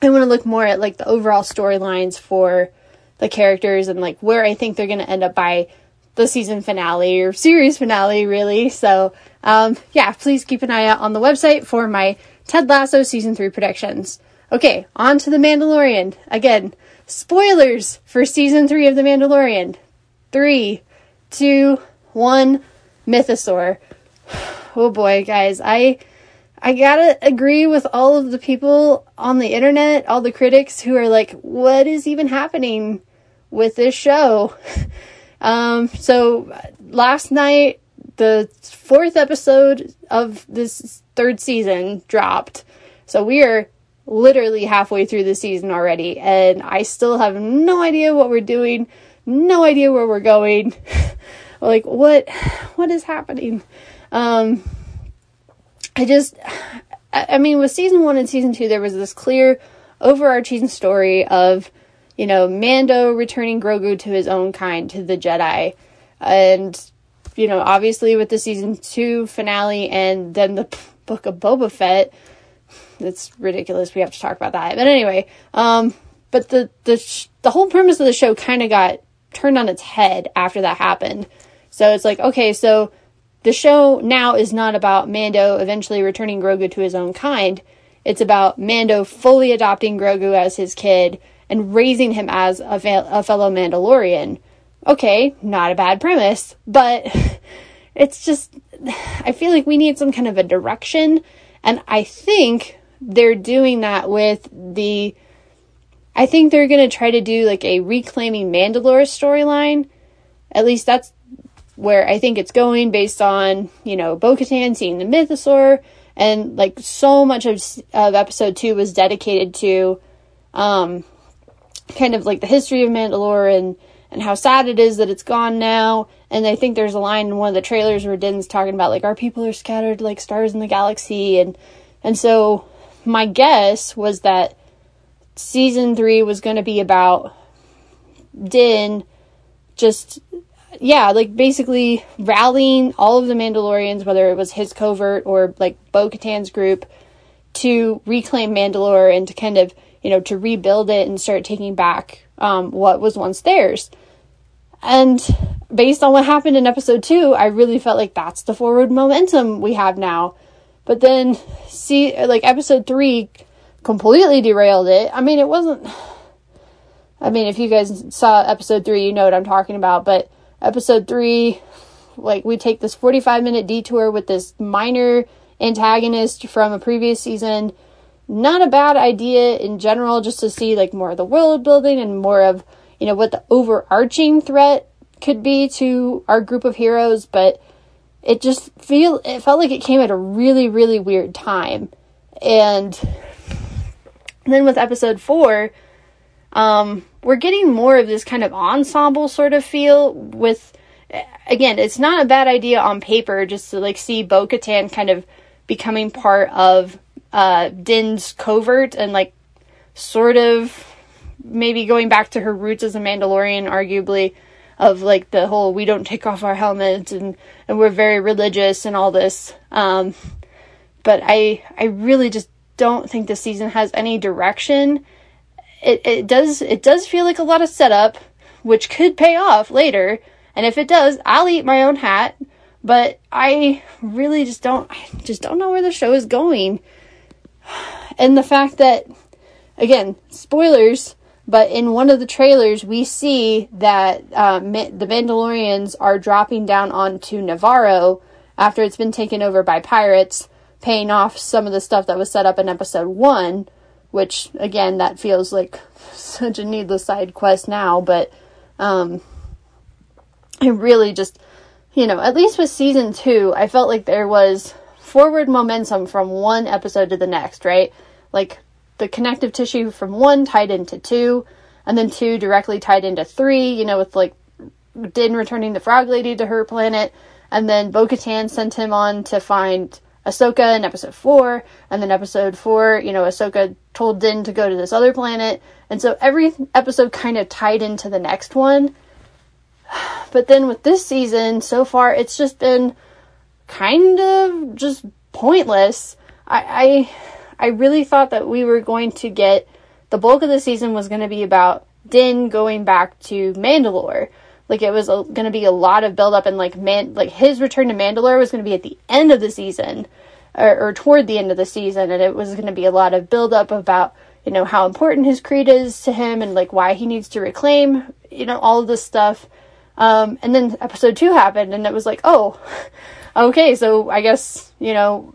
I want to look more at like the overall storylines for the characters and like where I think they're going to end up by the season finale or series finale, really. So, um, yeah, please keep an eye out on the website for my Ted Lasso season three predictions. Okay, on to The Mandalorian. Again, spoilers for season three of The Mandalorian. Three, two, one, Mythosaur. Oh boy, guys, I I gotta agree with all of the people on the internet, all the critics who are like, what is even happening with this show? um, so last night, the fourth episode of this third season dropped. So we are literally halfway through the season already, and I still have no idea what we're doing, no idea where we're going. like what what is happening? Um I just I mean with season 1 and season 2 there was this clear overarching story of you know Mando returning Grogu to his own kind to the Jedi. And you know obviously with the season 2 finale and then the book of Boba Fett it's ridiculous we have to talk about that. But anyway um but the the sh- the whole premise of the show kind of got turned on its head after that happened. So it's like okay so the show now is not about Mando eventually returning Grogu to his own kind. It's about Mando fully adopting Grogu as his kid and raising him as a, a fellow Mandalorian. Okay, not a bad premise, but it's just, I feel like we need some kind of a direction. And I think they're doing that with the, I think they're going to try to do like a reclaiming Mandalore storyline. At least that's where I think it's going based on, you know, Bo Katan seeing the mythosaur, and like so much of, of episode two was dedicated to um, kind of like the history of Mandalore and, and how sad it is that it's gone now. And I think there's a line in one of the trailers where Din's talking about like our people are scattered like stars in the galaxy, and and so my guess was that season three was going to be about Din just yeah, like basically rallying all of the Mandalorians, whether it was his covert or like Bo Katan's group, to reclaim Mandalore and to kind of, you know, to rebuild it and start taking back um, what was once theirs. And based on what happened in episode two, I really felt like that's the forward momentum we have now. But then, see, like episode three completely derailed it. I mean, it wasn't. I mean, if you guys saw episode three, you know what I'm talking about, but episode three, like we take this 45 minute detour with this minor antagonist from a previous season. Not a bad idea in general, just to see like more of the world building and more of, you know, what the overarching threat could be to our group of heroes, but it just feel it felt like it came at a really, really weird time. And then with episode four, um, we're getting more of this kind of ensemble sort of feel with again it's not a bad idea on paper just to like see bo-katan kind of becoming part of uh din's covert and like sort of maybe going back to her roots as a mandalorian arguably of like the whole we don't take off our helmets and and we're very religious and all this. Um but i i really just don't think this season has any direction it, it does it does feel like a lot of setup, which could pay off later. And if it does, I'll eat my own hat. But I really just don't I just don't know where the show is going. And the fact that again, spoilers, but in one of the trailers we see that uh, the Mandalorians are dropping down onto Nevarro after it's been taken over by pirates, paying off some of the stuff that was set up in episode one, which again, that feels like such a needless side quest now, but um, it really just, you know, at least with season two, I felt like there was forward momentum from one episode to the next, right? Like the connective tissue from one tied into two, and then two directly tied into three, you know, with like Din returning the Frog Lady to her planet, and then Bo Katan sent him on to find Ahsoka in episode four, and then episode four, you know, Ahsoka told Din to go to this other planet, and so every episode kind of tied into the next one. But then with this season, so far, it's just been kind of just pointless. I, I, I really thought that we were going to get the bulk of the season was going to be about Din going back to Mandalore. Like it was going to be a lot of build up and like man, like his return to Mandalore was going to be at the end of the season, or, or toward the end of the season, and it was going to be a lot of build up about you know how important his creed is to him and like why he needs to reclaim you know all of this stuff. Um, and then episode two happened, and it was like, oh, okay, so I guess you know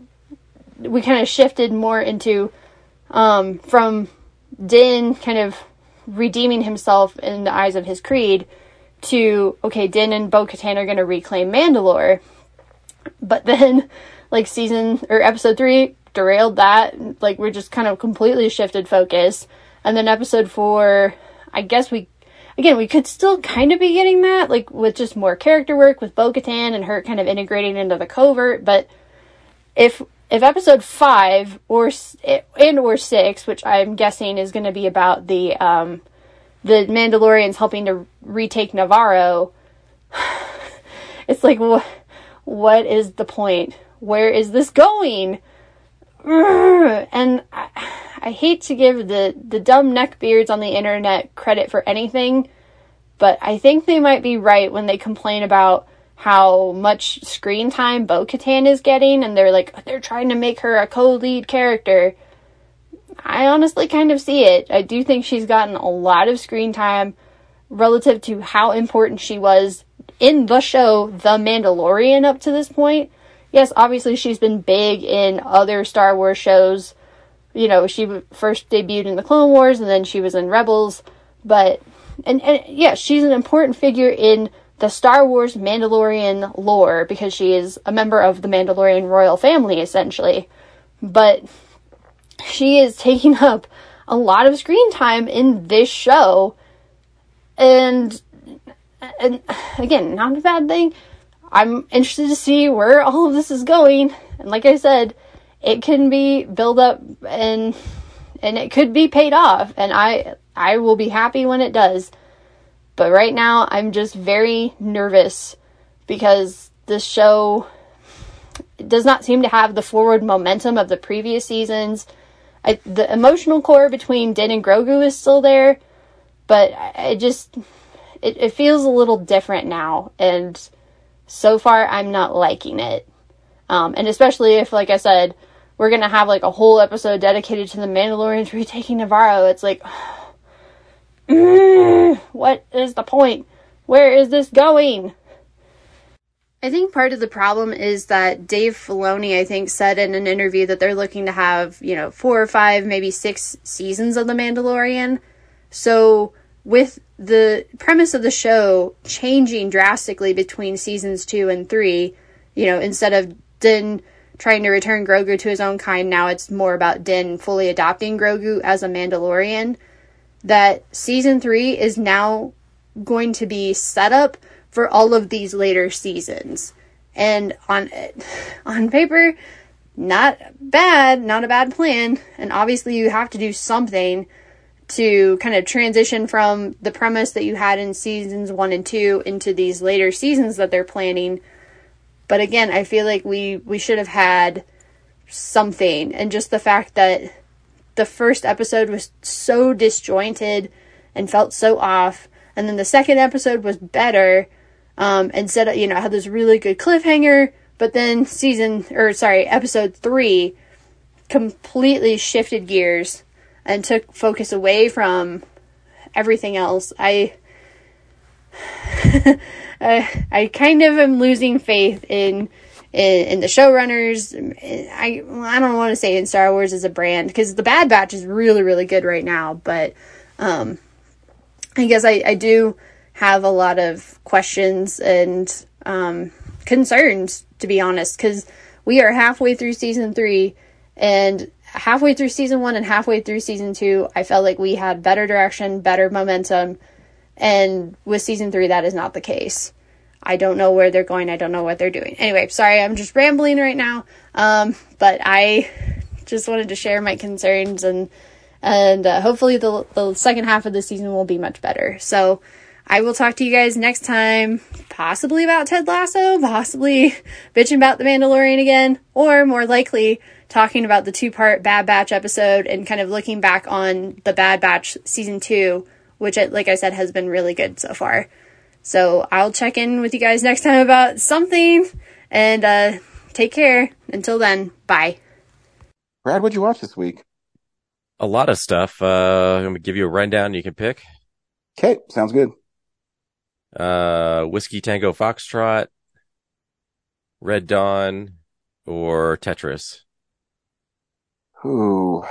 we kind of shifted more into um, from Din kind of redeeming himself in the eyes of his creed to okay, Din and Bo Katan are to reclaim Mandalore, but then like season or episode three derailed that. Like we're just kind of completely shifted focus, and then episode four, I guess we again we could still kind of be getting that like with just more character work with Bo Katan and her kind of integrating into the covert, but if if episode five or and or six, which I'm guessing is going to be about the um, the Mandalorians helping to retake Nevarro, it's like what what is the point? Where is this going? And I, I hate to give the the dumb neckbeards on the internet credit for anything, but I think they might be right when they complain about how much screen time Bo Katan is getting, and they're like, they're trying to make her a co lead character. I honestly kind of see it. I do think she's gotten a lot of screen time relative to how important she was in the show The Mandalorian up to this point. Yes, obviously she's been big in other Star Wars shows. You know, she first debuted in the Clone Wars and then she was in Rebels, but and and yeah, she's an important figure in the Star Wars Mandalorian lore because she is a member of the Mandalorian royal family, essentially. But she is taking up a lot of screen time in this show. And, and again, not a bad thing. I'm interested to see where all of this is going. And like I said, it can be built up and and it could be paid off and I I will be happy when it does. But right now, I'm just very nervous because this show does not seem to have the forward momentum of the previous seasons. I, the emotional core between Din and Grogu is still there, but I, I just it, it feels a little different now, and so far I'm not liking it. Um, and especially if, like I said, we're gonna have like a whole episode dedicated to the Mandalorians retaking Nevarro. It's like what is the point? Where is this going? I think part of the problem is that Dave Filoni, I think, said in an interview that they're looking to have, you know, four or five, maybe six seasons of The Mandalorian. So, with the premise of the show changing drastically between seasons two and three, you know, instead of Din trying to return Grogu to his own kind, now it's more about Din fully adopting Grogu as a Mandalorian that season three is now going to be set up for all of these later seasons. And on on paper, not bad, not a bad plan. And obviously, you have to do something to kind of transition from the premise that you had in seasons one and two into these later seasons that they're planning. But again, I feel like we we should have had something, and just the fact that the first episode was so disjointed and felt so off. And then the second episode was better. Um, and said, you know, had this really good cliffhanger. But then season, or sorry, episode three completely shifted gears and took focus away from everything else. I, I, I kind of am losing faith in in, in the showrunners. I I don't want to say in Star Wars as a brand because the Bad Batch is really really good right now, but um, I guess I I do have a lot of questions and um, concerns to be honest because we are halfway through season three and halfway through season one and halfway through season two, I felt like we had better direction, better momentum. And with season three, that is not the case. I don't know where they're going. I don't know what they're doing. Anyway, sorry, I'm just rambling right now. Um, but I just wanted to share my concerns and and uh, hopefully the the second half of the season will be much better. So I will talk to you guys next time, possibly about Ted Lasso, possibly bitching about the Mandalorian again, or more likely talking about the two part Bad Batch episode and kind of looking back on the Bad Batch season two, which, like I said, has been really good so far. So I'll check in with you guys next time about something and uh, take care. Until then, bye. Brad, what'd you watch this week? A lot of stuff. Uh, I'm gonna give you a rundown. You can pick. Okay, sounds good. Uh, Whiskey Tango Foxtrot, Red Dawn, or Tetris. Ooh.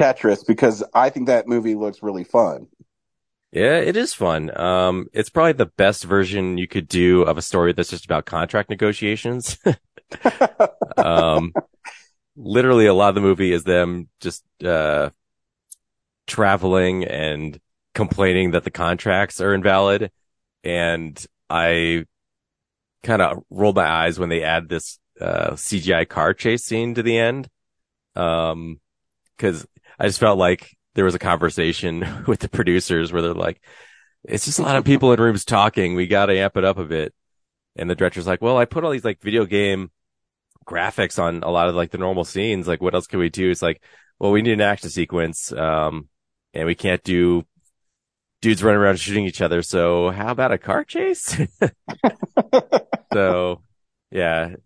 Tetris, because I think that movie looks really fun. Yeah, it is fun. Um, it's probably the best version you could do of a story that's just about contract negotiations. um, literally a lot of the movie is them just, uh, traveling and complaining that the contracts are invalid. And I kind of rolled my eyes when they add this, uh, CGI car chase scene to the end. Um, cause I just felt like there was a conversation with the producers where they're like, it's just a lot of people in rooms talking. We got to amp it up a bit. And the director's like, well, I put all these like video game graphics on a lot of like the normal scenes. Like, what else can we do? It's like, well, we need an action sequence. Um, and we can't do dudes running around shooting each other. So how about a car chase? so yeah,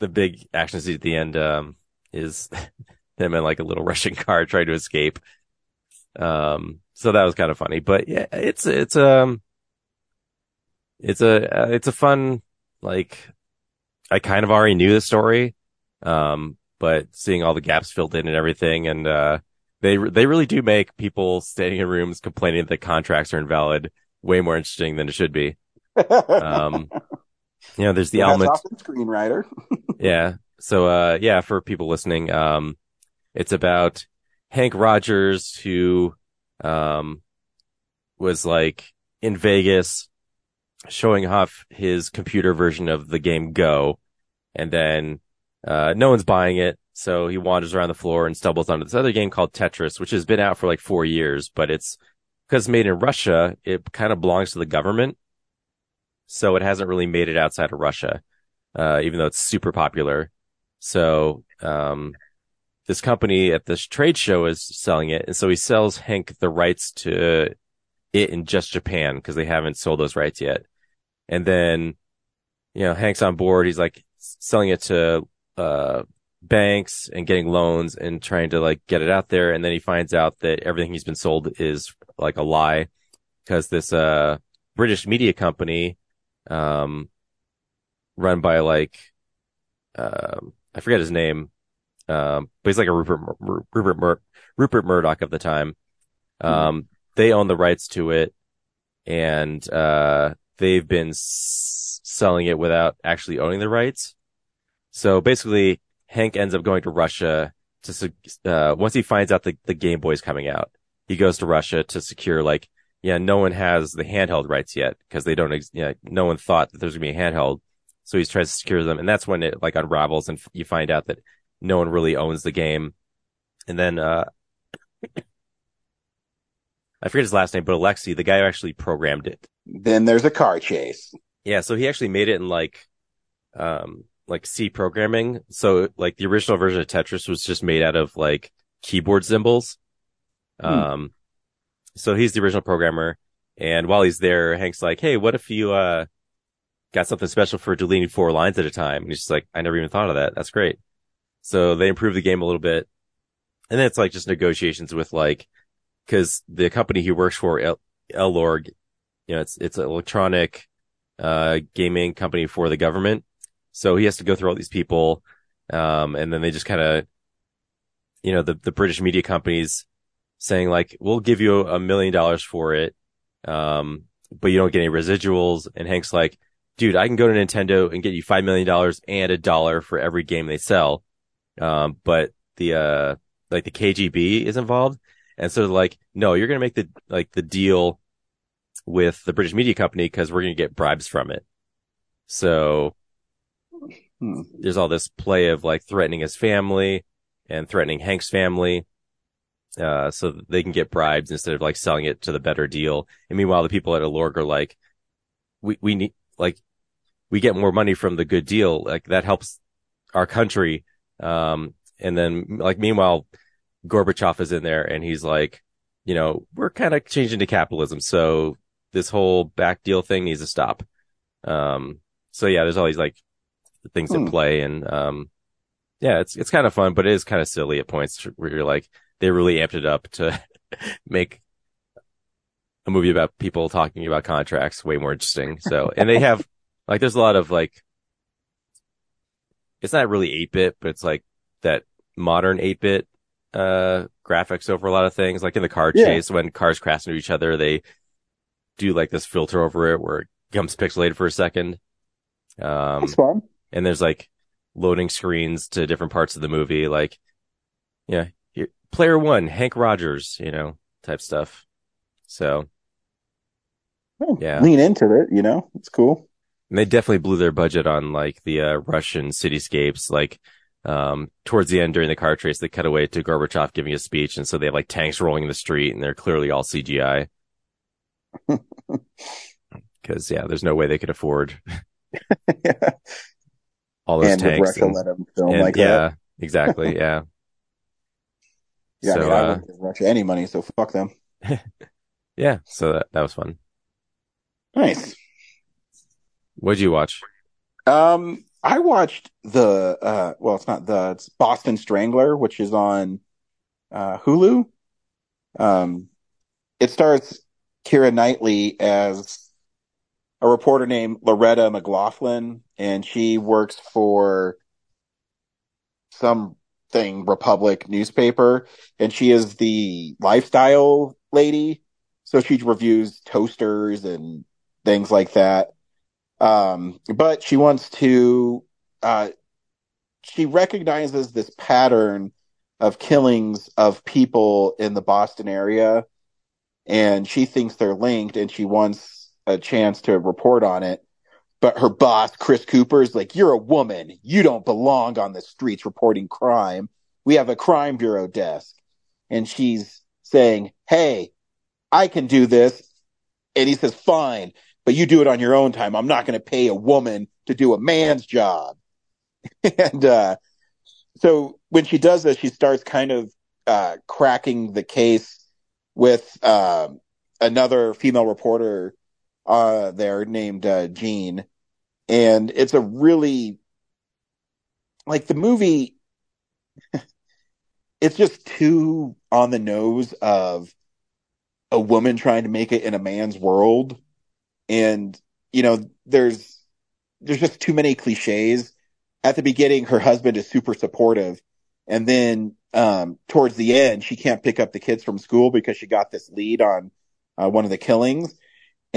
the big action scene at the end, um, is them in like a little Russian car trying to escape. Um, so that was kind of funny, but yeah, it's, it's, um, it's a, uh, it's a fun, like, I kind of already knew the story. Um, but seeing all the gaps filled in and everything and, uh, they, they really do make people standing in rooms complaining that contracts are invalid way more interesting than it should be. Um, you know, there's the Well, element. screenwriter. Yeah. So, uh, yeah, for people listening, um, it's about Hank Rogers who, um, was like in Vegas showing off his computer version of the game Go. And then, uh, no one's buying it. So he wanders around the floor and stumbles onto this other game called Tetris, which has been out for like four years, but it's because made in Russia. It kind of belongs to the government. So it hasn't really made it outside of Russia, uh, even though it's super popular. So, um, this company at this trade show is selling it. And so he sells Hank the rights to it in just Japan because they haven't sold those rights yet. And then, you know, Hank's on board. He's like selling it to, uh, banks and getting loans and trying to like get it out there. And then he finds out that everything he's been sold is like a lie because this, uh, British media company, um, run by like, um, I forget his name. Um, but he's like a Rupert, Mur- Rupert, Mur- Rupert Murdoch of the time. Um, they own the rights to it and, uh, they've been s- selling it without actually owning the rights. So basically Hank ends up going to Russia to, uh, once he finds out the, the Game Boy's coming out, he goes to Russia to secure like, yeah, no one has the handheld rights yet because they don't, ex- yeah, no one thought that there's gonna be a handheld. So he's trying to secure them. And that's when it like unravels and f- you find out that no one really owns the game. And then, uh, I forget his last name, but Alexi, the guy who actually programmed it. Then there's a car chase. Yeah. So he actually made it in like, um, like C programming. So like the original version of Tetris was just made out of like keyboard symbols. Um, so he's the original programmer. And while he's there, Hank's like, Hey, what if you, uh, got something special for deleting four lines at a time? And he's just like, I never even thought of that. That's great. So they improve the game a little bit. And then it's like just negotiations with like, cause the company he works for, El- Elorg, you know, it's, it's an electronic, uh, gaming company for the government. So he has to go through all these people. Um, and then they just kind of, you know, the, the British media companies saying like, we'll give you a million dollars for it. Um, but you don't get any residuals. And Hank's like, dude, I can go to Nintendo and get you $5 million and a dollar for every game they sell. Um, but the, uh, like the KGB is involved. And so they're like, no, you're going to make the, like the deal with the British media company because we're going to get bribes from it. So Hmm. there's all this play of like threatening his family and threatening Hank's family. Uh, so they can get bribes instead of like selling it to the better deal. And meanwhile, the people at Elorg are like, we, we need, like, we get more money from the good deal. Like that helps our country. Um, and then like, meanwhile, Gorbachev is in there and he's like, you know, we're kind of changing to capitalism. So this whole back deal thing needs to stop. Um, so yeah, there's all these like things in Hmm. play and, um, yeah, it's, it's kind of fun, but it is kind of silly at points where you're like, they really amped it up to make a movie about people talking about contracts way more interesting. So, and they have, like, there's a lot of like, it's not really 8 bit, but it's like that modern 8 bit, uh, graphics over a lot of things. Like in the car Yeah. chase, when cars crash into each other, they do like this filter over it where it becomes pixelated for a second. Um, That's fun. And there's like loading screens to different parts of the movie, like, yeah, here- player one, Hank Rogers, you know, type stuff. So, yeah. Lean into it, you know? It's cool. And they definitely blew their budget on like the uh, Russian cityscapes. Like, um, towards the end during the car chase, they cut away to Gorbachev giving a speech. And so they have like tanks rolling in the street and they're clearly all CGI. Cause yeah, there's no way they could afford all those And tanks. Russia let them film and- like yeah, that? exactly. Yeah. Yeah, so, I mean, I uh, wouldn't give Russia any money, so fuck them. yeah. So that, that was fun. Nice. What'd you watch? Um, I watched the uh, well, it's not the it's Boston Strangler, which is on uh, Hulu. Um, it stars Keira Knightley as a reporter named Loretta McLaughlin, and she works for something Republic newspaper, and she is the lifestyle lady. So she reviews toasters and things like that. Um, but she wants to, uh, she recognizes this pattern of killings of people in the Boston area, and she thinks they're linked, and she wants a chance to report on it. But her boss, Chris Cooper, is like, You're a woman. You don't belong on the streets reporting crime. We have a crime bureau desk. And she's saying, Hey, I can do this. And he says, Fine, but you do it on your own time. I'm not going to pay a woman to do a man's job. and uh, so when she does this, she starts kind of uh, cracking the case with um another female reporter uh, there named uh, Jean. And it's a really, like the movie, it's just too on the nose of a woman trying to make it in a man's world. And you know there's there's just too many cliches. At the beginning her husband is super supportive. And then um towards the end she can't pick up the kids from school because she got this lead on uh, one of the killings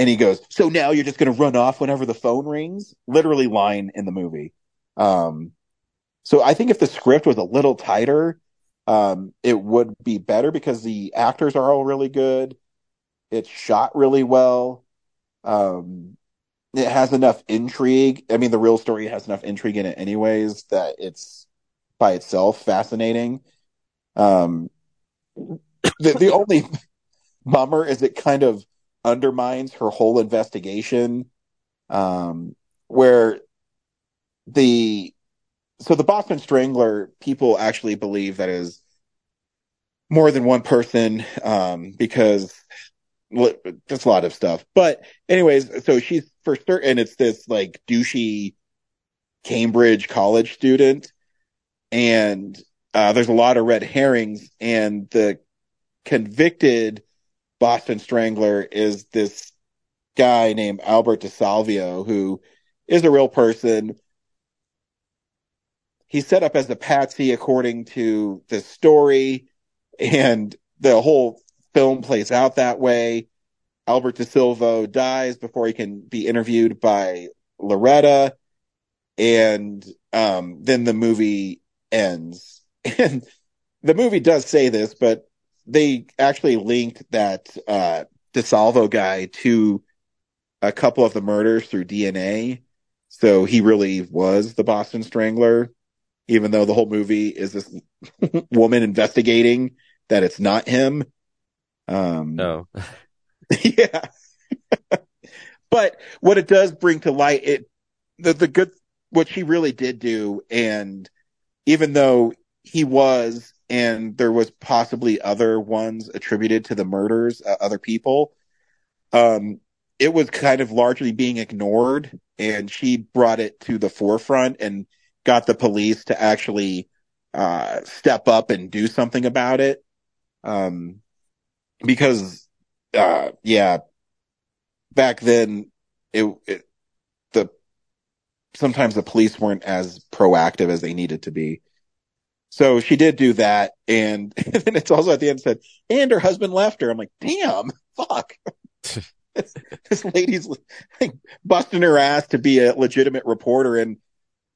and he goes so now you're just going to run off whenever the phone rings literally line in the movie um so i think if the script was a little tighter um it would be better because the actors are all really good it's shot really well um, it has enough intrigue. I mean, the real story has enough intrigue in it, anyways, that it's by itself fascinating. Um, the the only bummer is it kind of undermines her whole investigation. Um, where the so the Boston Strangler people actually believe that is more than one person um, because just a lot of stuff. But anyways, so she's for certain it's this like douchey Cambridge college student, and uh, there's a lot of red herrings, and the convicted Boston Strangler is this guy named Albert DeSalvo, who is a real person. He's set up as the patsy according to the story, and the whole film plays out that way. Albert DeSalvo dies before he can be interviewed by Loretta, and um, then the movie ends. And the movie does say this, but they actually linked that uh, DeSalvo guy to a couple of the murders through DNA. So he really was the Boston Strangler, even though the whole movie is this woman investigating that it's not him. Um, No. yeah. but what it does bring to light, it, the, the good, what she really did do. And even though he was, and there was possibly other ones attributed to the murders, uh, other people, um, it was kind of largely being ignored and she brought it to the forefront and got the police to actually, uh, step up and do something about it. Um, because, uh, yeah, back then it, it, the, sometimes the police weren't as proactive as they needed to be. So she did do that. And, and then it's also at the end said, and her husband left her. I'm like, damn, fuck. this, this lady's like busting her ass to be a legitimate reporter and,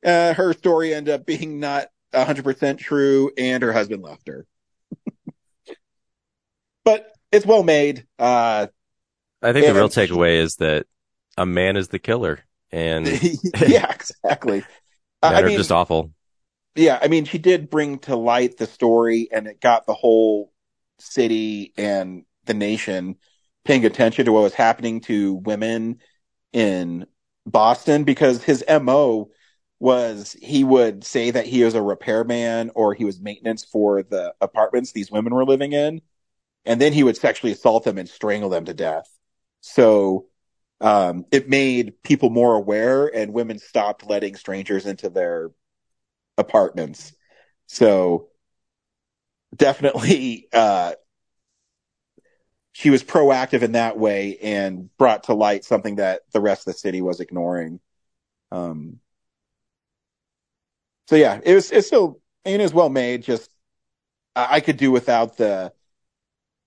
uh, her story ended up being not hundred percent true and her husband left her. but it's well made. Uh, I think the real takeaway is that a man is the killer and yeah, exactly. Uh, men I are mean, just awful. Yeah, I mean, she did bring to light the story and it got the whole city and the nation paying attention to what was happening to women in Boston because his MO was he would say that he was a repairman or he was maintenance for the apartments these women were living in. And then he would sexually assault them and strangle them to death. So, um, it made people more aware and women stopped letting strangers into their apartments. So definitely, uh, she was proactive in that way and brought to light something that the rest of the city was ignoring. Um, so yeah, it was, it's still, and it was well made. Just, I, I could do without the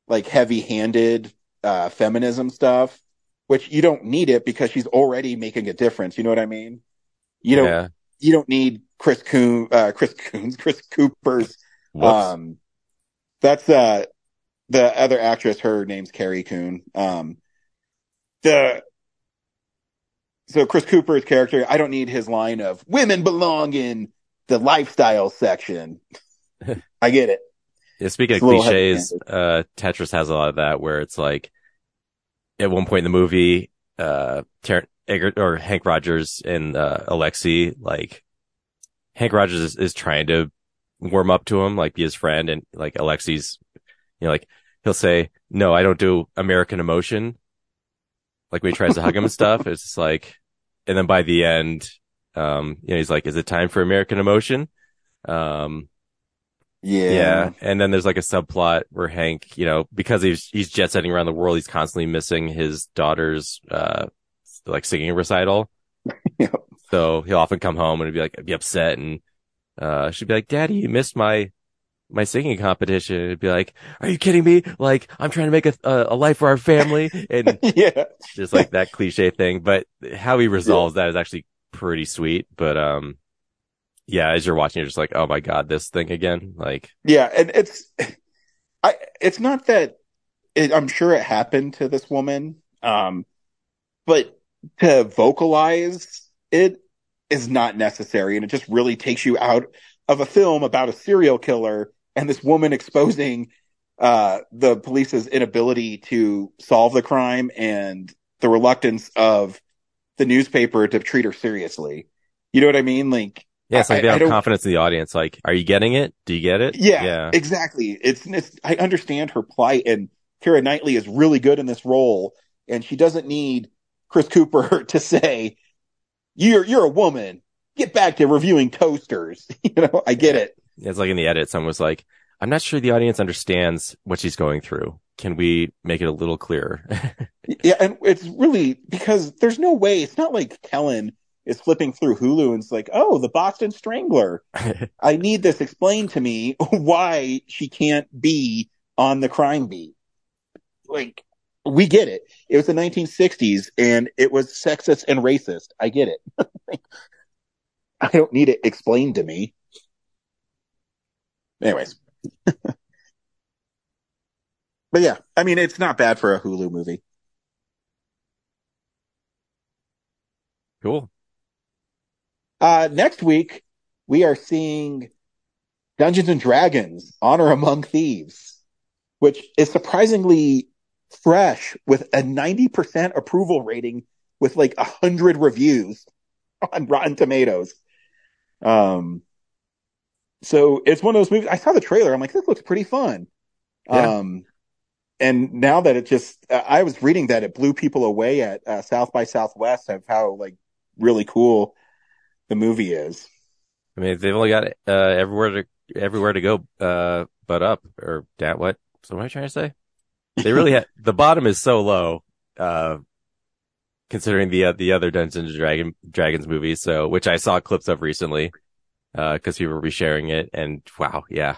like heavy handed, uh, feminism stuff, which you don't need it because she's already making a difference. You know what I mean? You don't, Yeah. you don't need Chris Coon, uh, Chris Coons, Chris Cooper's, um, that's, uh, the other actress, her name's Carrie Coon. Um, the, so Chris Cooper's character, I don't need his line of women belong in the lifestyle section. I get it. Yeah, speaking It's of cliches, uh, Tetris has a lot of that where it's like, at one point in the movie, uh, Ter- or Hank Rogers and, uh, Alexi, like, Hank Rogers is, is trying to warm up to him, like be his friend. And like Alexi's, you know, like he'll say, no, I don't do American emotion. Like when he tries to hug him and stuff, it's just like, and then by the end, um, you know, he's like, is it time for American emotion? Um, Yeah. yeah. And then there's like a subplot where Hank, you know, because he's, he's jet setting around the world, he's constantly missing his daughter's, uh, like singing recital. So he'll often come home and be like, be upset and, uh, she'd be like, daddy, you missed my, my singing competition. It'd be like, are you kidding me? Like, I'm trying to make a, a, life for our family and yeah. just like that cliche thing. But how he resolves that is actually pretty sweet. But, um, yeah, as you're watching, you're just like, oh my God, this thing again. Like, Yeah, and it's I it's not that it, I'm sure it happened to this woman um but to vocalize it is not necessary and it just really takes you out of a film about a serial killer and this woman exposing uh the police's inability to solve the crime and the reluctance of the newspaper to treat her seriously. You know what I mean? Like yeah, it's like I- they I have don't- confidence in the audience. Like, are you getting it? Do you get it? Yeah, Yeah. exactly. It's, it's, I understand her plight and Keira Knightley is really good in this role and she doesn't need Chris Cooper to say, you're, you're a woman. Get back to reviewing toasters. you know, I get it. It's like in the edit, someone was like, I'm not sure the audience understands what she's going through. can we make it a little clearer? Yeah, and it's really because there's no way. It's not like Kellen is flipping through Hulu and it's like, oh, the Boston Strangler. I need this explained to me why she can't be on the crime beat. Like, we get it. It was the 1960s and it was sexist and racist. I get it. I don't need it explained to me. Anyways. but yeah, I mean, it's not bad for a Hulu movie. cool. Uh, next week, we are seeing Dungeons and Dragons Honor Among Thieves, which is surprisingly fresh with a 90% approval rating with like a hundred reviews on Rotten Tomatoes. Um, so it's one of those movies. I saw the trailer. I'm like, this looks pretty fun. Yeah. Um, and now that it just, uh, I was reading that it blew people away at uh, South by Southwest of how like really cool the movie is. I mean, they've only got uh, everywhere to everywhere to go, uh, but up or down. What? So what am I trying to say? They really had the bottom is so low, uh, considering the uh, the other Dungeons and Dragon Dragons movies. So, which I saw clips of recently, uh, because people were resharing it, and wow, yeah,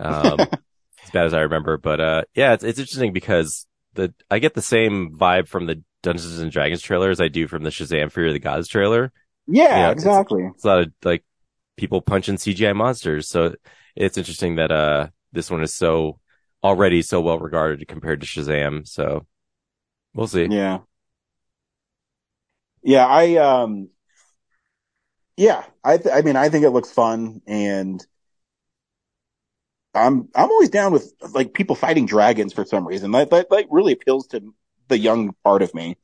um, as bad as I remember. But uh, yeah, it's it's interesting because the I get the same vibe from the Dungeons and Dragons trailer as I do from the Shazam Fury of the Gods trailer. Yeah, Yeah, it's- exactly. It's a lot of like people punching CGI monsters. So it's interesting that, uh, this one is so already so well regarded compared to Shazam. So we'll see. Yeah. Yeah, I um yeah, I th- I mean I think it looks fun and I'm I'm always down with like people fighting dragons for some reason. That that like really appeals to the young part of me.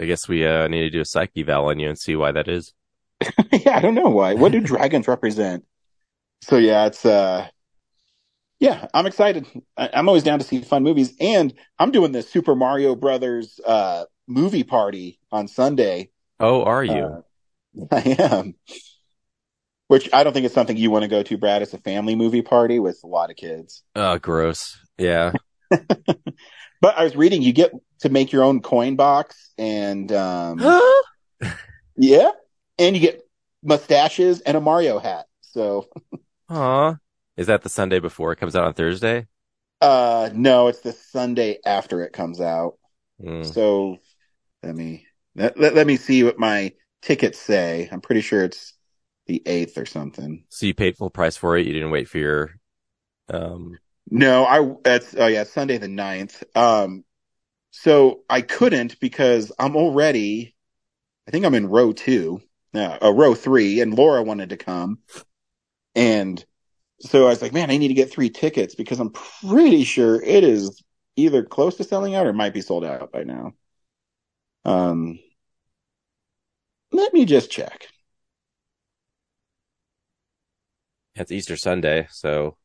I guess we, uh, need to do a psyche eval on you and see why that is. yeah, I don't know why. What do dragons represent? So yeah, it's uh yeah, I'm excited. I- I'm always down to see fun movies and I'm doing the Super Mario Brothers uh movie party on Sunday. Oh, are you? Uh, I am. Which I don't think it's something you want to go to, Brad. It's a family movie party with a lot of kids. oh, gross. Yeah. But I was reading you get to make your own coin box and um yeah, and you get mustaches and a Mario hat. So Aw. Is that the Sunday before it comes out on Thursday? uh no, it's the Sunday after it comes out. Hmm. So let me let, let, let me see what my tickets say. I'm pretty sure it's the 8th or something. So you paid full price for it. You didn't wait for your, um, No, I that's oh yeah, Sunday the 9th. Um so I couldn't because I'm already I think I'm in row 2. Uh, uh row 3 and Laura wanted to come. And so I was like, man, I need to get 3 tickets because I'm pretty sure it is either close to selling out or might be sold out by now. Um let me just check. it's Easter Sunday. So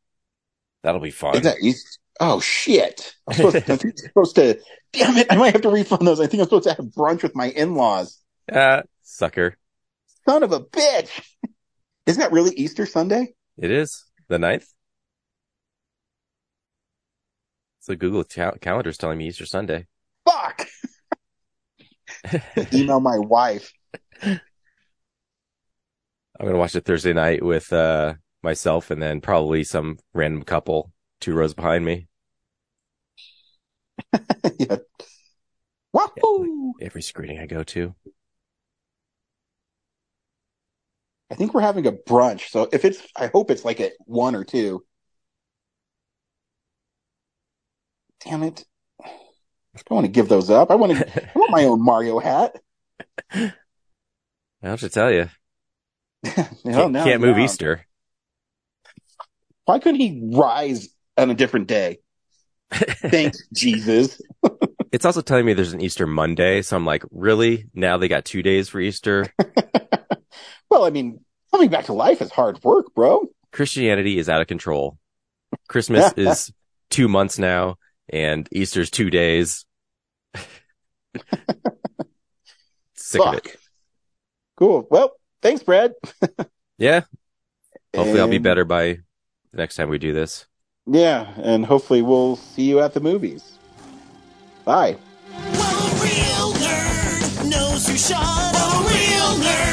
that'll be fun. Is that East? Oh shit! I'm supposed, to, I'm supposed to. Damn it! I might have to refund those. I think I'm supposed to have brunch with my in-laws. Ah, sucker. Son of a bitch! Isn't that really Easter Sunday? It is the ninth. So Google cal- calendar's telling me Easter Sunday. Fuck! Email my wife. I'm gonna watch it Thursday night with uh myself and then probably some random couple two rows behind me. yeah. Wahoo! Every screening I go to. I think we're having a brunch. So if it's, I hope it's like at one or two. Damn it! I don't want to give those up. I want to. I want my own Mario hat. I have to tell you, Hell can't, no, can't move no. Easter. Why couldn't he rise on a different day? Thanks, Jesus. It's also telling me there's an Easter Monday, so I'm like, really? Now they got two days for Easter? Well, I mean, coming back to life is hard work, bro. Christianity is out of control. Christmas is two months now, and Easter's two days. Sick of it. Cool. Well, thanks, Brad. Yeah. Hopefully I'll be better by the next time we do this. Yeah, and hopefully we'll see you at the movies. Bye. real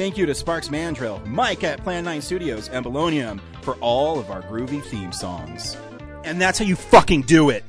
Thank you to Sparks Mandrill, Mike at Plan 9 Studios, and Belonium for all of our groovy theme songs. And that's how you fucking do it!